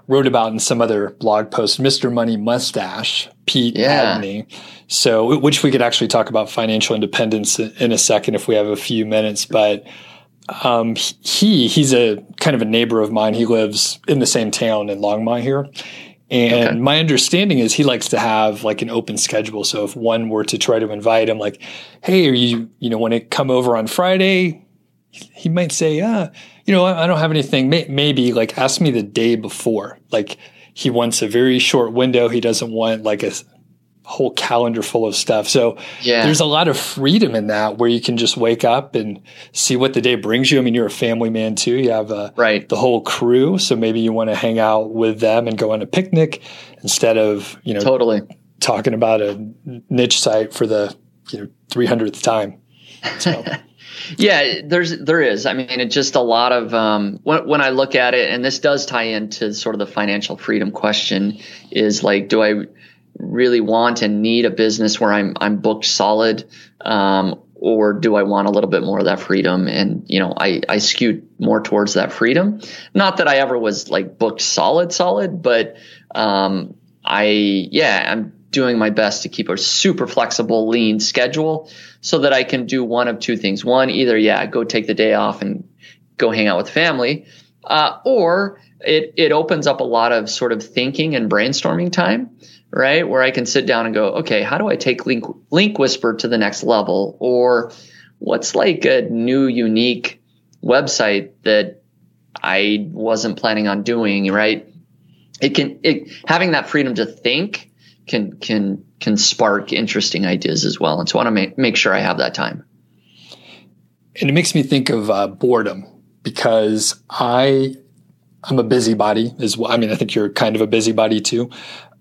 wrote about in some other blog post, Mr. Money Mustache, Pete yeah. Adeney. So, which we could actually talk about financial independence in a second if we have a few minutes. But um, he he's a kind of a neighbor of mine. He lives in the same town in Longmont here. And okay. my understanding is he likes to have like an open schedule. So if one were to try to invite him, like, hey, are you, you know, want to come over on Friday? He might say, uh, you know, I, I don't have anything. May- maybe like ask me the day before. Like he wants a very short window. He doesn't want like a whole calendar full of stuff. So yeah. there's a lot of freedom in that where you can just wake up and see what the day brings you. I mean, you're a family man too. You have a, right. the whole crew. So maybe you want to hang out with them and go on a picnic instead of, you know, totally talking about a niche site for the, you know, 300th time. So. *laughs* yeah, there's, there is. I mean, it's just a lot of, um, when, when I look at it, and this does tie into sort of the financial freedom question is like, do I, really want and need a business where I'm I'm booked solid, um, or do I want a little bit more of that freedom? And you know, I I skewed more towards that freedom. Not that I ever was like booked solid, solid, but um, I yeah, I'm doing my best to keep a super flexible, lean schedule so that I can do one of two things. One, either yeah, go take the day off and go hang out with family, uh, or it it opens up a lot of sort of thinking and brainstorming time right? Where I can sit down and go, okay, how do I take Link, Link Whisper to the next level? Or what's like a new, unique website that I wasn't planning on doing, right? It can, it, having that freedom to think can, can, can spark interesting ideas as well. And so I want to make, make sure I have that time. And it makes me think of uh, boredom because I I'm a busybody as well. I mean, I think you're kind of a busybody too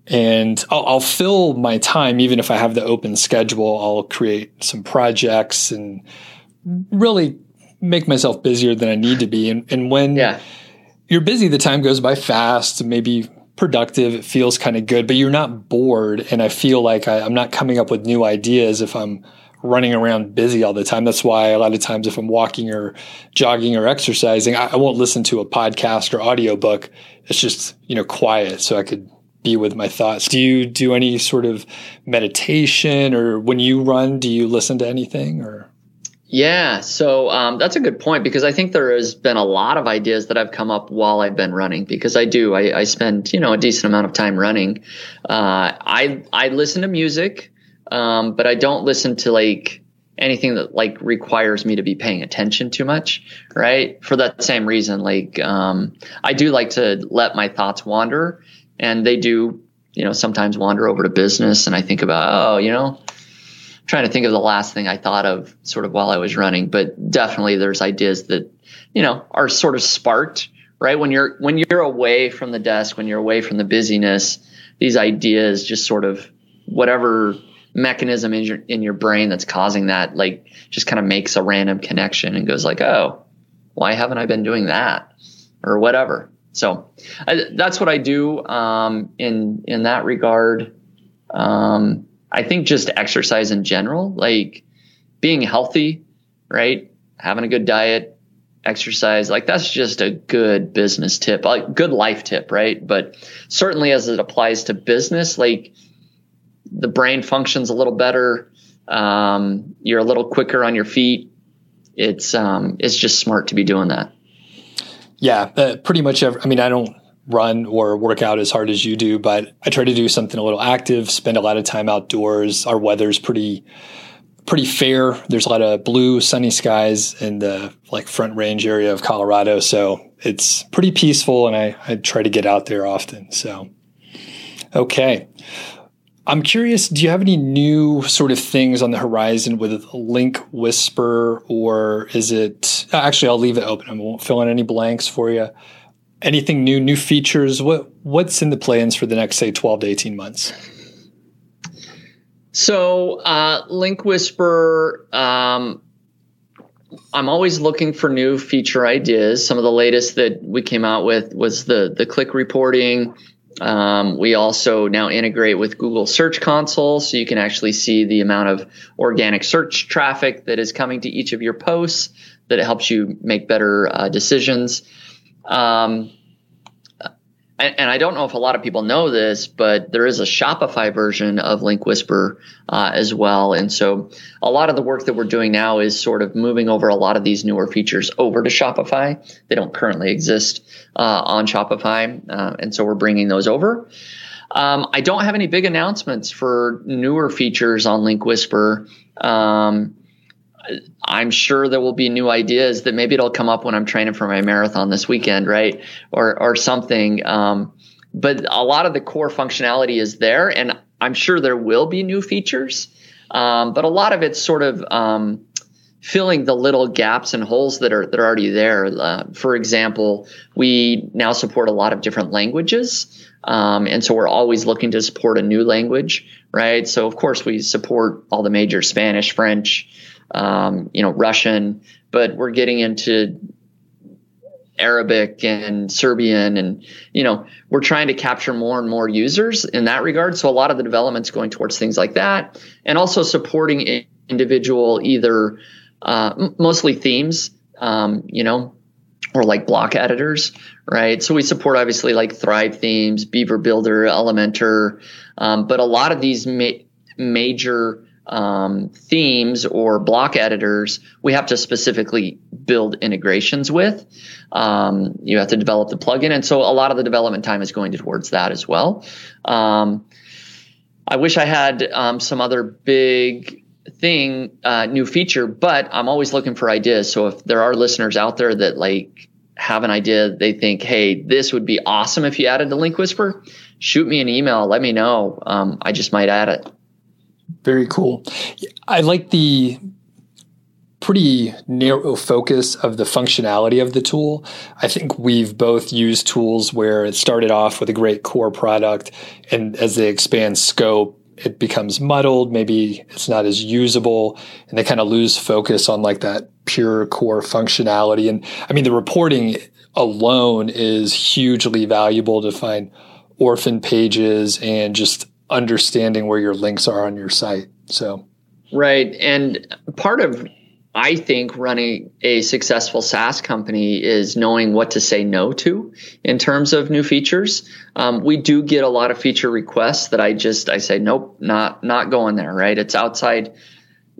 and I'll, I'll, fill my time even if I have the open schedule. I'll create some projects and really make myself busier than I need to be. And, and when yeah. you're busy, the time goes by fast, maybe productive. It feels kind of good, but you're not bored. And I feel like I, I'm not coming up with new ideas if I'm running around busy all the time. That's why a lot of times if I'm walking or jogging or exercising, I, I won't listen to a podcast or audiobook. It's just, you know, quiet so I could be with my thoughts. Do you do any sort of meditation or when you run, do you listen to anything or? Yeah, so um, that's a good point because I think there has been a lot of ideas that I've come up while I've been running because I do I, I spend you know a decent amount of time running. Uh, I I listen to music, um, but I don't listen to like anything that like requires me to be paying attention too much, right? For that same reason, like um, I do like to let my thoughts wander and they do, you know, sometimes wander over to business. And I think about, oh, you know, trying to think of the last thing I thought of sort of while I was running. But definitely there's ideas that, you know, are sort of sparked, right? When you're, when you're away from the desk, when you're away from the busyness, these ideas just sort of whatever mechanism in your, in your brain that's causing that, like just kind of makes a random connection and goes like, oh, why haven't I been doing that? Or whatever. So I, that's what I do um, in in that regard. Um, I think just exercise in general, like being healthy, right? Having a good diet, exercise, like that's just a good business tip, like good life tip, right? But certainly as it applies to business, like the brain functions a little better. Um, you're a little quicker on your feet. It's um, it's just smart to be doing that. Yeah, uh, pretty much. Every, I mean, I don't run or work out as hard as you do, but I try to do something a little active. Spend a lot of time outdoors. Our weather's pretty pretty fair. There's a lot of blue, sunny skies in the like Front Range area of Colorado, so it's pretty peaceful, and I, I try to get out there often. So, okay. I'm curious, do you have any new sort of things on the horizon with Link Whisper, or is it actually? I'll leave it open. I won't fill in any blanks for you. Anything new, new features? What what's in the plans for the next say 12 to 18 months? So, uh, Link Whisper, um, I'm always looking for new feature ideas. Some of the latest that we came out with was the the click reporting. Um, we also now integrate with Google Search Console, so you can actually see the amount of organic search traffic that is coming to each of your posts. That it helps you make better uh, decisions. Um, and, I don't know if a lot of people know this, but there is a Shopify version of Link Whisper uh, as well. And so a lot of the work that we're doing now is sort of moving over a lot of these newer features over to Shopify. They don't currently exist uh, on Shopify. Uh, and so we're bringing those over. Um, I don't have any big announcements for newer features on Link Whisper. Um, I'm sure there will be new ideas that maybe it'll come up when I'm training for my marathon this weekend, right? Or or something. Um, but a lot of the core functionality is there, and I'm sure there will be new features. Um, but a lot of it's sort of um, filling the little gaps and holes that are that are already there. Uh, for example, we now support a lot of different languages, um, and so we're always looking to support a new language, right? So of course we support all the major Spanish, French um, you know, Russian, but we're getting into Arabic and Serbian, and you know, we're trying to capture more and more users in that regard. So a lot of the development's going towards things like that, and also supporting individual either uh, mostly themes, um, you know, or like block editors, right? So we support obviously like Thrive themes, Beaver Builder, Elementor, um, but a lot of these ma- major um, themes or block editors we have to specifically build integrations with. Um, you have to develop the plugin. And so a lot of the development time is going towards that as well. Um, I wish I had um, some other big thing, uh, new feature, but I'm always looking for ideas. So if there are listeners out there that like have an idea, they think, hey, this would be awesome if you added the link whisper, shoot me an email. Let me know. Um, I just might add it. Very cool. I like the pretty narrow focus of the functionality of the tool. I think we've both used tools where it started off with a great core product, and as they expand scope, it becomes muddled. Maybe it's not as usable, and they kind of lose focus on like that pure core functionality. And I mean, the reporting alone is hugely valuable to find orphan pages and just understanding where your links are on your site. So, right. And part of, I think, running a successful SaaS company is knowing what to say no to in terms of new features. Um, we do get a lot of feature requests that I just, I say, nope, not, not going there, right? It's outside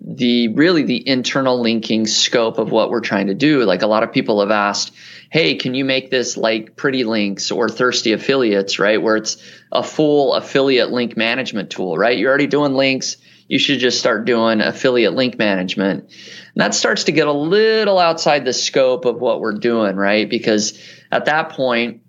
the really the internal linking scope of what we're trying to do. Like a lot of people have asked, hey, can you make this like Pretty Links or Thirsty Affiliates, right? Where it's a full affiliate link management tool, right? You're already doing links. You should just start doing affiliate link management. And that starts to get a little outside the scope of what we're doing, right? Because at that point,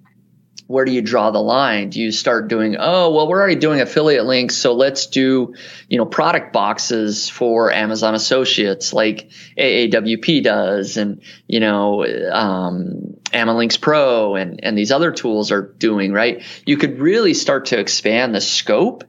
where do you draw the line? Do you start doing, oh, well, we're already doing affiliate links, so let's do, you know, product boxes for Amazon Associates like AAWP does, and you know, um, Amalinks Pro and and these other tools are doing, right? You could really start to expand the scope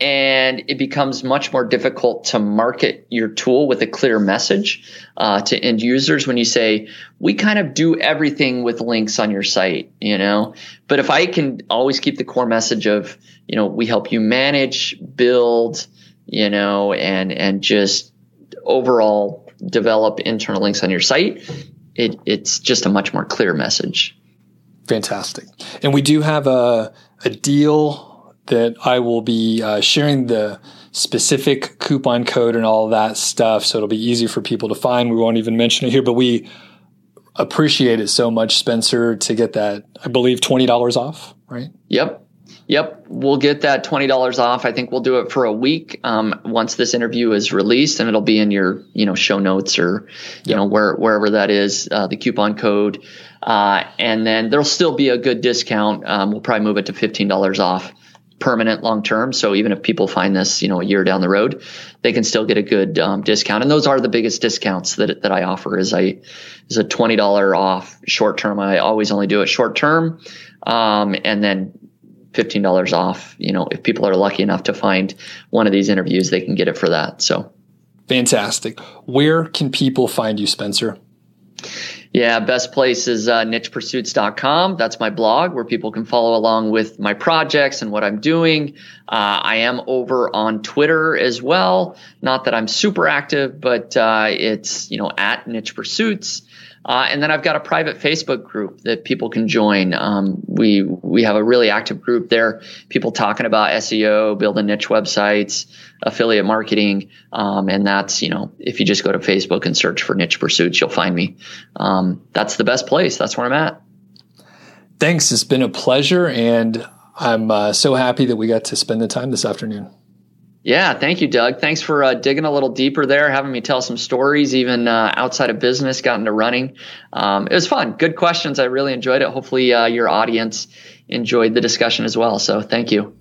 and it becomes much more difficult to market your tool with a clear message uh, to end users when you say we kind of do everything with links on your site you know? But if i can always keep the core message of you know we help you manage build you know and and just overall develop internal links on your site it, it's just a much more clear message. Fantastic. And we do have a, a deal that I will be uh, sharing the specific coupon code and all that stuff. So it'll be easy for people to find. We won't even mention it here, but we appreciate it so much, Spencer, to get that, I believe, $20 off, right? Yep. Yep, we'll get that twenty dollars off. I think we'll do it for a week um, once this interview is released, and it'll be in your you know show notes or you yep. know where wherever that is uh, the coupon code, uh, and then there'll still be a good discount. Um, we'll probably move it to fifteen dollars off permanent long term. So even if people find this, you know, a year down the road, they can still get a good um, discount. And those are the biggest discounts that that I offer. Is I is a twenty dollar off short term. I always only do it short term, um, and then fifteen dollars off. You know, if people are lucky enough to find one of these interviews, they can get it for that. So fantastic. Where can people find you, Spencer? Yeah, best place is uh, nichepursuits.com. That's my blog where people can follow along with my projects and what I'm doing. Uh, I am over on Twitter as well. Not that I'm super active, but uh, it's you know at niche pursuits. Uh, and then I've got a private Facebook group that people can join. Um, we we have a really active group there. People talking about SEO, building niche websites, affiliate marketing, um, and that's you know if you just go to Facebook and search for niche pursuits, you'll find me. Um, that's the best place. That's where I'm at. Thanks. It's been a pleasure, and I'm uh, so happy that we got to spend the time this afternoon. Yeah, thank you, Doug. Thanks for uh, digging a little deeper there, having me tell some stories, even uh, outside of business, got into running. Um, it was fun. Good questions. I really enjoyed it. Hopefully, uh, your audience enjoyed the discussion as well. So, thank you.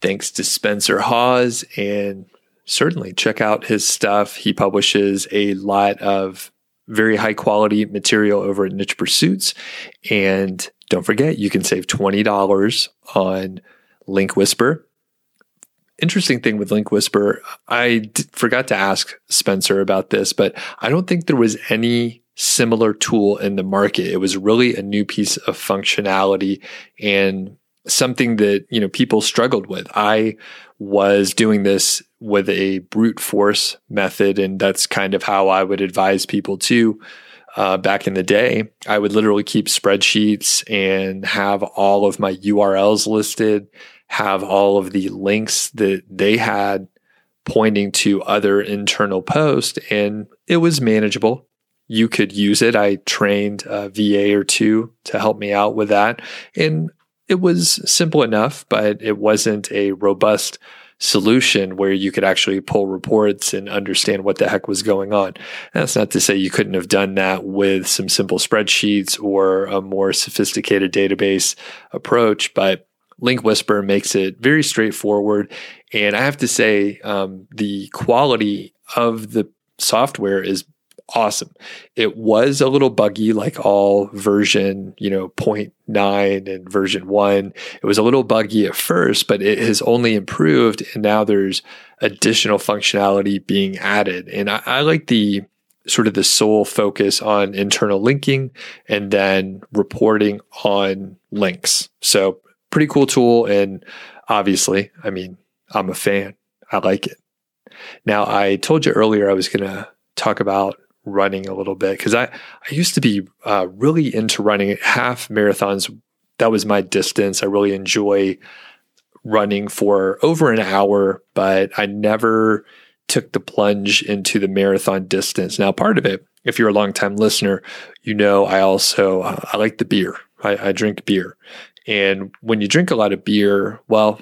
Thanks to Spencer Haws, and certainly check out his stuff. He publishes a lot of very high quality material over at Niche Pursuits. And don't forget, you can save $20 on Link Whisper. Interesting thing with Link Whisper, I d- forgot to ask Spencer about this, but I don't think there was any similar tool in the market. It was really a new piece of functionality and something that, you know, people struggled with. I was doing this with a brute force method. And that's kind of how I would advise people to. Uh, back in the day, I would literally keep spreadsheets and have all of my URLs listed, have all of the links that they had pointing to other internal posts, and it was manageable. You could use it. I trained a VA or two to help me out with that. And it was simple enough, but it wasn't a robust solution where you could actually pull reports and understand what the heck was going on. And that's not to say you couldn't have done that with some simple spreadsheets or a more sophisticated database approach, but Link Whisper makes it very straightforward. And I have to say, um, the quality of the software is awesome. It was a little buggy, like all version, you know, 0.9 and version one. It was a little buggy at first, but it has only improved. And now there's additional functionality being added. And I, I like the sort of the sole focus on internal linking and then reporting on links. So pretty cool tool. And obviously, I mean, I'm a fan. I like it. Now, I told you earlier I was going to talk about running a little bit because I, I used to be uh, really into running half marathons. That was my distance. I really enjoy running for over an hour, but I never took the plunge into the marathon distance. Now, part of it, if you're a longtime listener, you know I also uh, I like the beer. I, I drink beer, and when you drink a lot of beer, well,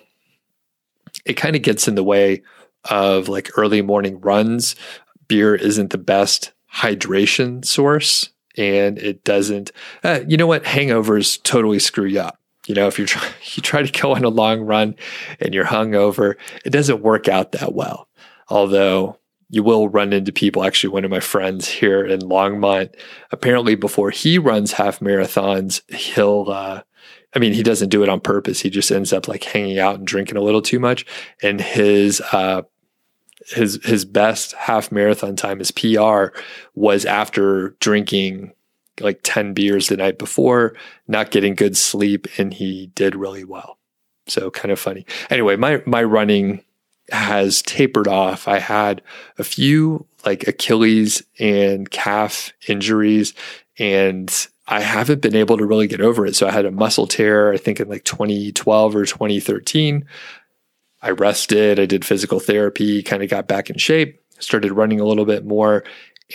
it kind of gets in the way of like early morning runs. Beer isn't the best hydration source and it doesn't uh, you know what hangovers totally screw you up you know if you're try, *laughs* you try to go on a long run and you're hungover it doesn't work out that well although you will run into people actually one of my friends here in longmont apparently before he runs half marathons he'll uh, I mean, he doesn't do it on purpose. He just ends up like hanging out and drinking a little too much. And his uh, his his best half marathon time, his PR, was after drinking like 10 beers the night before, not getting good sleep, and he did really well. So kind of funny. Anyway, my my running has tapered off. I had a few like Achilles and calf injuries, and I haven't been able to really get over it. So I had a muscle tear, I think in like 2012 or 2013. I rested, I did physical therapy, kind of got back in shape, started running a little bit more.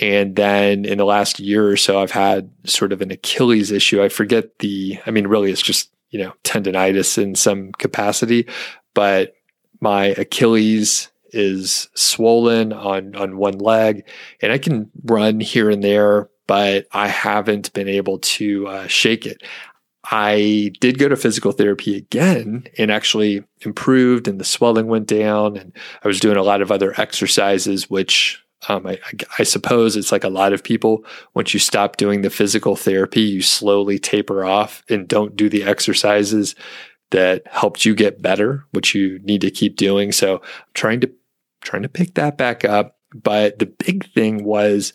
And then in the last year or so, I've had sort of an Achilles issue. I forget the, I mean, really, it's just, you know, tendonitis in some capacity, but my Achilles is swollen on on one leg and I can run here and there but I haven't been able to uh, shake it. I did go to physical therapy again and actually improved, and the swelling went down. And I was doing a lot of other exercises, which um, I, I, suppose it's like a lot of people. Once you stop doing the physical therapy, you slowly taper off and don't do the exercises that helped you get better, which you need to keep doing. So I'm trying to trying to pick that back up. But the big thing was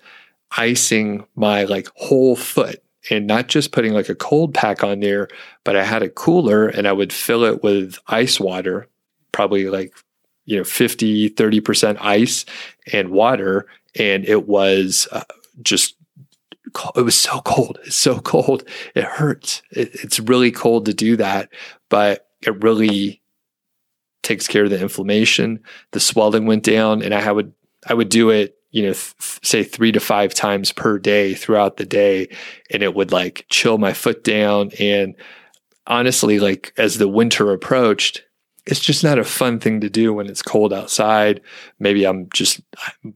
icing my like whole foot and not just putting like a cold pack on there, but I had a cooler and I would fill it with ice water, probably like, you know, 50, 30% ice and water. And it was uh, just, it was so cold. It's so cold. It hurts. It, it's really cold to do that, but it really takes care of the inflammation. The swelling went down and I would, I would do it you know, th- say three to five times per day throughout the day. And it would like chill my foot down. And honestly, like as the winter approached, it's just not a fun thing to do when it's cold outside. Maybe I'm just,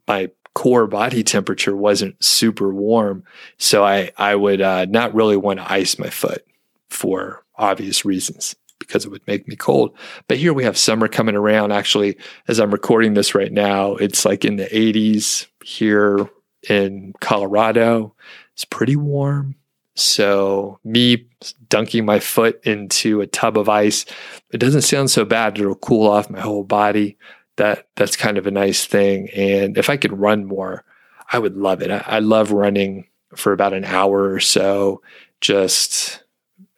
my core body temperature wasn't super warm. So I, I would uh, not really want to ice my foot for obvious reasons because it would make me cold. But here we have summer coming around. Actually, as I'm recording this right now, it's like in the 80s here in Colorado. It's pretty warm. So, me dunking my foot into a tub of ice, it doesn't sound so bad. It'll cool off my whole body. That that's kind of a nice thing. And if I could run more, I would love it. I, I love running for about an hour or so. Just,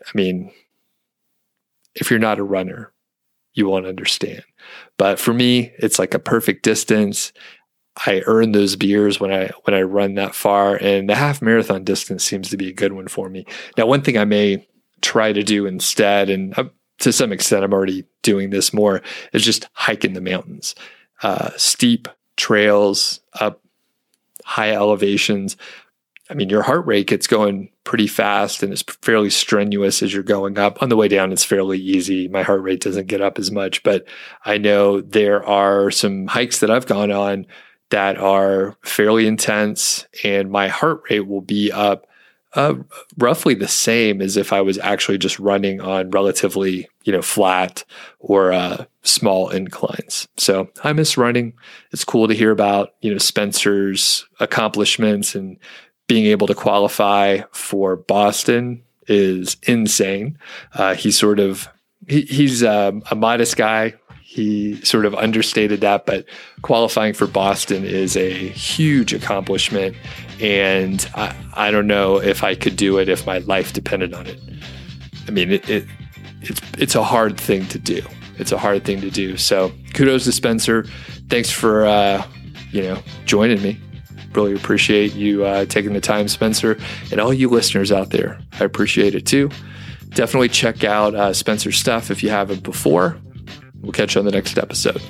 I mean, if you're not a runner, you won't understand. But for me, it's like a perfect distance. I earn those beers when I when I run that far, and the half marathon distance seems to be a good one for me. Now, one thing I may try to do instead, and uh, to some extent, I'm already doing this more, is just hike in the mountains, uh, steep trails up high elevations. I mean, your heart rate gets going pretty fast and it's fairly strenuous as you're going up. On the way down, it's fairly easy. My heart rate doesn't get up as much, but I know there are some hikes that I've gone on that are fairly intense, and my heart rate will be up uh, roughly the same as if I was actually just running on relatively, you know, flat or uh, small inclines. So I miss running. It's cool to hear about, you know, Spencer's accomplishments and being able to qualify for Boston is insane. Uh, he's sort of he, he's um, a modest guy. He sort of understated that, but qualifying for Boston is a huge accomplishment, and I, I don't know if I could do it if my life depended on it. I mean, it, it it's it's a hard thing to do. It's a hard thing to do. So kudos to Spencer. Thanks for uh, you know joining me really appreciate you uh, taking the time, Spencer, and all you listeners out there. I appreciate it too. Definitely check out uh, Spencer's stuff if you haven't before. We'll catch you on the next episode.